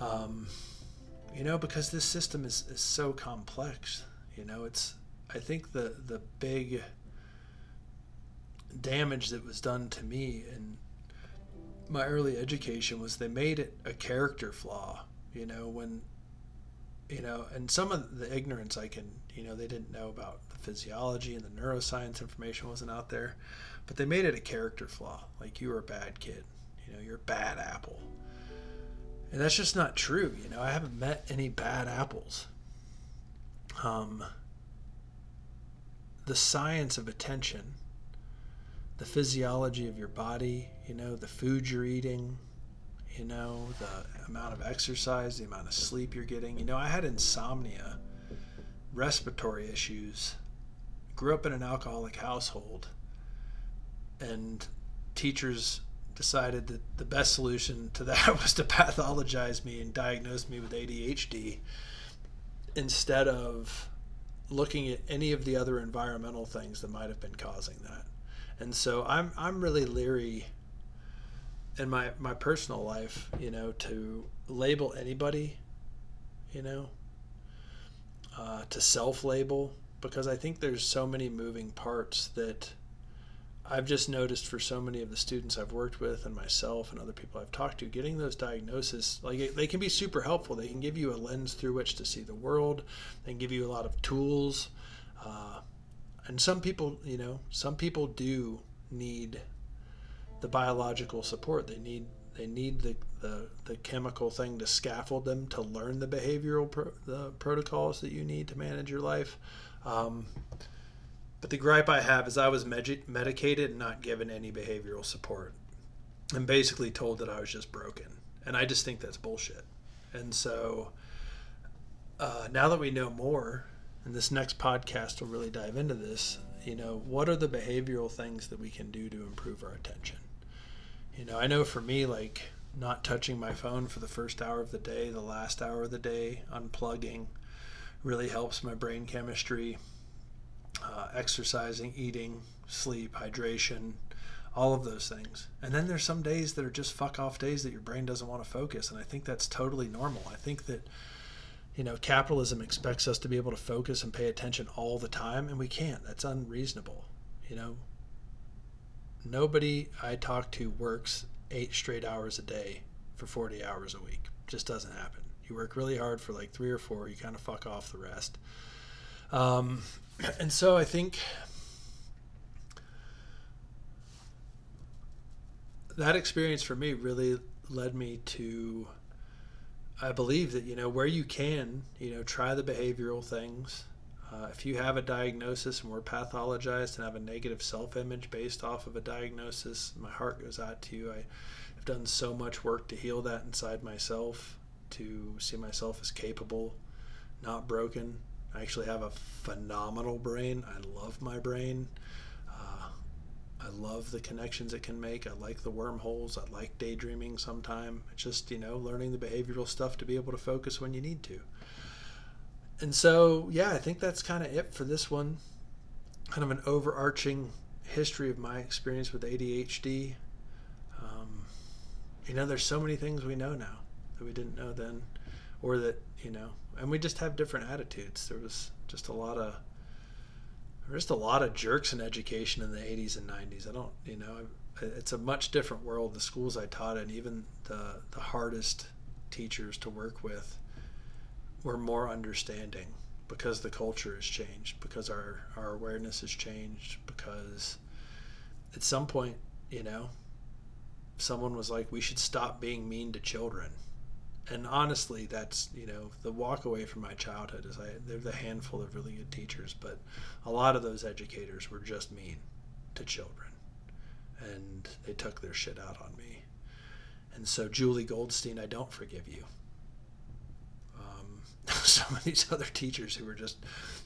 Um, you know, because this system is, is so complex. You know, it's, I think the, the big damage that was done to me in my early education was they made it a character flaw you know when you know and some of the ignorance i can you know they didn't know about the physiology and the neuroscience information wasn't out there but they made it a character flaw like you were a bad kid you know you're a bad apple and that's just not true you know i haven't met any bad apples um the science of attention the physiology of your body, you know, the food you're eating, you know, the amount of exercise, the amount of sleep you're getting. You know, I had insomnia, respiratory issues, grew up in an alcoholic household, and teachers decided that the best solution to that was to pathologize me and diagnose me with ADHD instead of looking at any of the other environmental things that might have been causing that. And so I'm I'm really leery in my my personal life, you know, to label anybody, you know, uh, to self-label because I think there's so many moving parts that I've just noticed for so many of the students I've worked with and myself and other people I've talked to, getting those diagnoses, like they can be super helpful. They can give you a lens through which to see the world. They can give you a lot of tools. Uh, and some people, you know, some people do need the biological support. They need they need the, the, the chemical thing to scaffold them to learn the behavioral pro, the protocols that you need to manage your life. Um, but the gripe I have is I was med- medicated and not given any behavioral support and basically told that I was just broken. And I just think that's bullshit. And so uh, now that we know more, and this next podcast will really dive into this, you know, what are the behavioral things that we can do to improve our attention? You know, I know for me, like not touching my phone for the first hour of the day, the last hour of the day, unplugging really helps my brain chemistry uh, exercising, eating, sleep, hydration, all of those things. And then there's some days that are just fuck off days that your brain doesn't want to focus. And I think that's totally normal. I think that, you know, capitalism expects us to be able to focus and pay attention all the time, and we can't. That's unreasonable. You know, nobody I talk to works eight straight hours a day for 40 hours a week. Just doesn't happen. You work really hard for like three or four, you kind of fuck off the rest. Um, and so I think that experience for me really led me to I believe that you know where you can you know try the behavioral things. Uh, if you have a diagnosis and we're pathologized and have a negative self-image based off of a diagnosis my heart goes out to you. I have done so much work to heal that inside myself to see myself as capable not broken I actually have a phenomenal brain. I love my brain. Uh, I love the connections it can make. I like the wormholes. I like daydreaming sometime. It's just, you know, learning the behavioral stuff to be able to focus when you need to. And so, yeah, I think that's kind of it for this one. Kind of an overarching history of my experience with ADHD. Um, you know, there's so many things we know now that we didn't know then, or that, you know, and we just have different attitudes. There was just a lot of just a lot of jerks in education in the 80s and 90s. I don't, you know, it's a much different world. The schools I taught in, even the the hardest teachers to work with, were more understanding because the culture has changed, because our our awareness has changed, because at some point, you know, someone was like, we should stop being mean to children and honestly, that's you know the walk away from my childhood is I they're the handful of really good teachers, but a lot of those educators were just mean to children, and they took their shit out on me. And so Julie Goldstein, I don't forgive you. Um, some of these other teachers who were just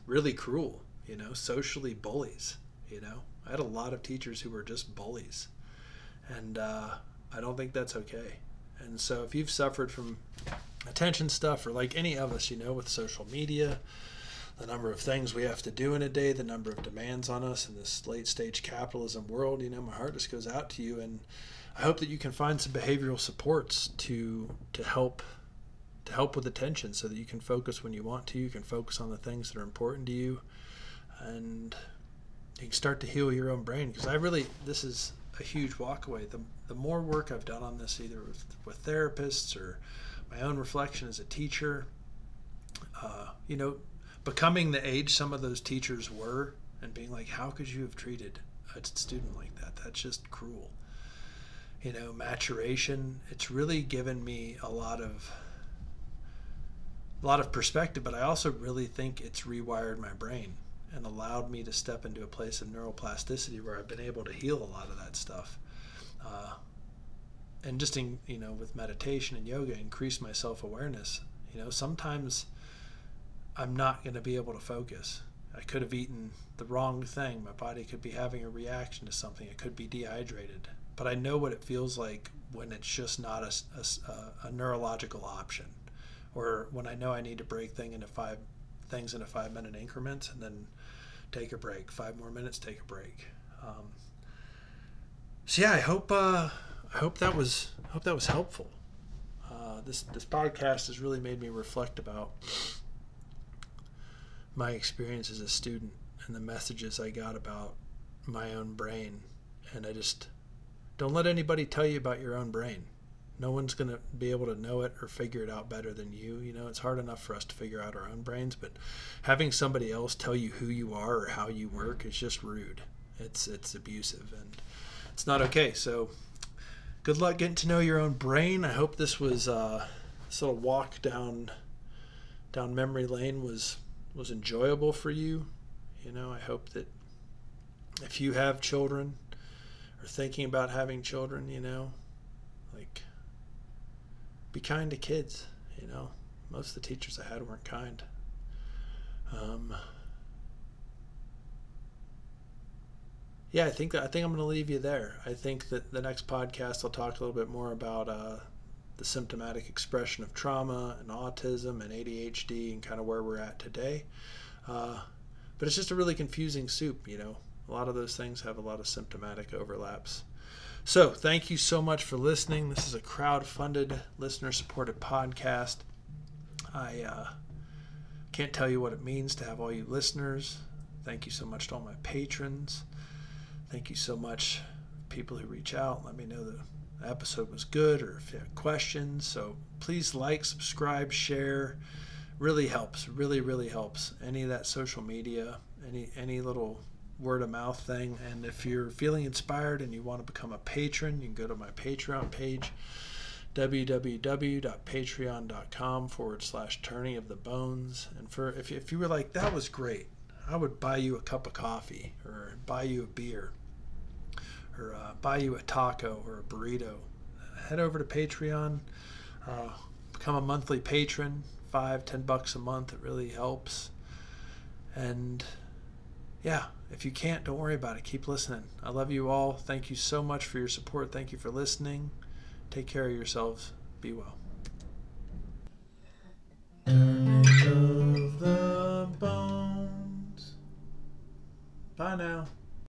really cruel, you know, socially bullies. You know, I had a lot of teachers who were just bullies, and uh, I don't think that's okay. And so if you've suffered from attention stuff or like any of us, you know, with social media, the number of things we have to do in a day, the number of demands on us in this late stage capitalism world, you know, my heart just goes out to you and I hope that you can find some behavioral supports to to help to help with attention so that you can focus when you want to, you can focus on the things that are important to you and you can start to heal your own brain because I really this is a huge walkaway. The, the more work I've done on this, either with, with therapists or my own reflection as a teacher, uh, you know, becoming the age some of those teachers were and being like, how could you have treated a student like that? That's just cruel. You know, maturation, it's really given me a lot of a lot of perspective, but I also really think it's rewired my brain and allowed me to step into a place of neuroplasticity where I've been able to heal a lot of that stuff. Uh, and just in you know with meditation and yoga increase my self-awareness. You know sometimes i'm not going to be able to focus. I could have eaten the wrong thing. My body could be having a reaction to something. It could be dehydrated. But i know what it feels like when it's just not a, a, a neurological option. Or when i know i need to break thing into five things into five minute increments and then take a break. Five more minutes take a break. Um, so yeah i hope uh, I hope that was hope that was helpful. Uh, this this podcast has really made me reflect about my experience as a student and the messages I got about my own brain. And I just don't let anybody tell you about your own brain. No one's going to be able to know it or figure it out better than you. You know, it's hard enough for us to figure out our own brains, but having somebody else tell you who you are or how you work is just rude. It's it's abusive and it's not okay. So good luck getting to know your own brain. I hope this was uh, this little walk down down memory lane was was enjoyable for you. You know, I hope that if you have children or thinking about having children, you know, like be kind to kids. You know, most of the teachers I had weren't kind. Um, yeah, I think I think I'm going to leave you there. I think that the next podcast I'll talk a little bit more about uh, the symptomatic expression of trauma and autism and ADHD and kind of where we're at today. Uh, but it's just a really confusing soup, you know. A lot of those things have a lot of symptomatic overlaps. So, thank you so much for listening. This is a crowd-funded, listener-supported podcast. I uh, can't tell you what it means to have all you listeners. Thank you so much to all my patrons. Thank you so much, people who reach out. Let me know the episode was good or if you have questions. So please like, subscribe, share. Really helps. Really, really helps. Any of that social media, any any little word of mouth thing. And if you're feeling inspired and you want to become a patron, you can go to my Patreon page www.patreon.com forward slash turning of the bones. And for if, if you were like, that was great, I would buy you a cup of coffee or buy you a beer or uh, buy you a taco or a burrito. Head over to Patreon, uh, become a monthly patron. Five, ten bucks a month. It really helps. And yeah, if you can't, don't worry about it. Keep listening. I love you all. Thank you so much for your support. Thank you for listening. Take care of yourselves. Be well. Turning of the bones. Bye now.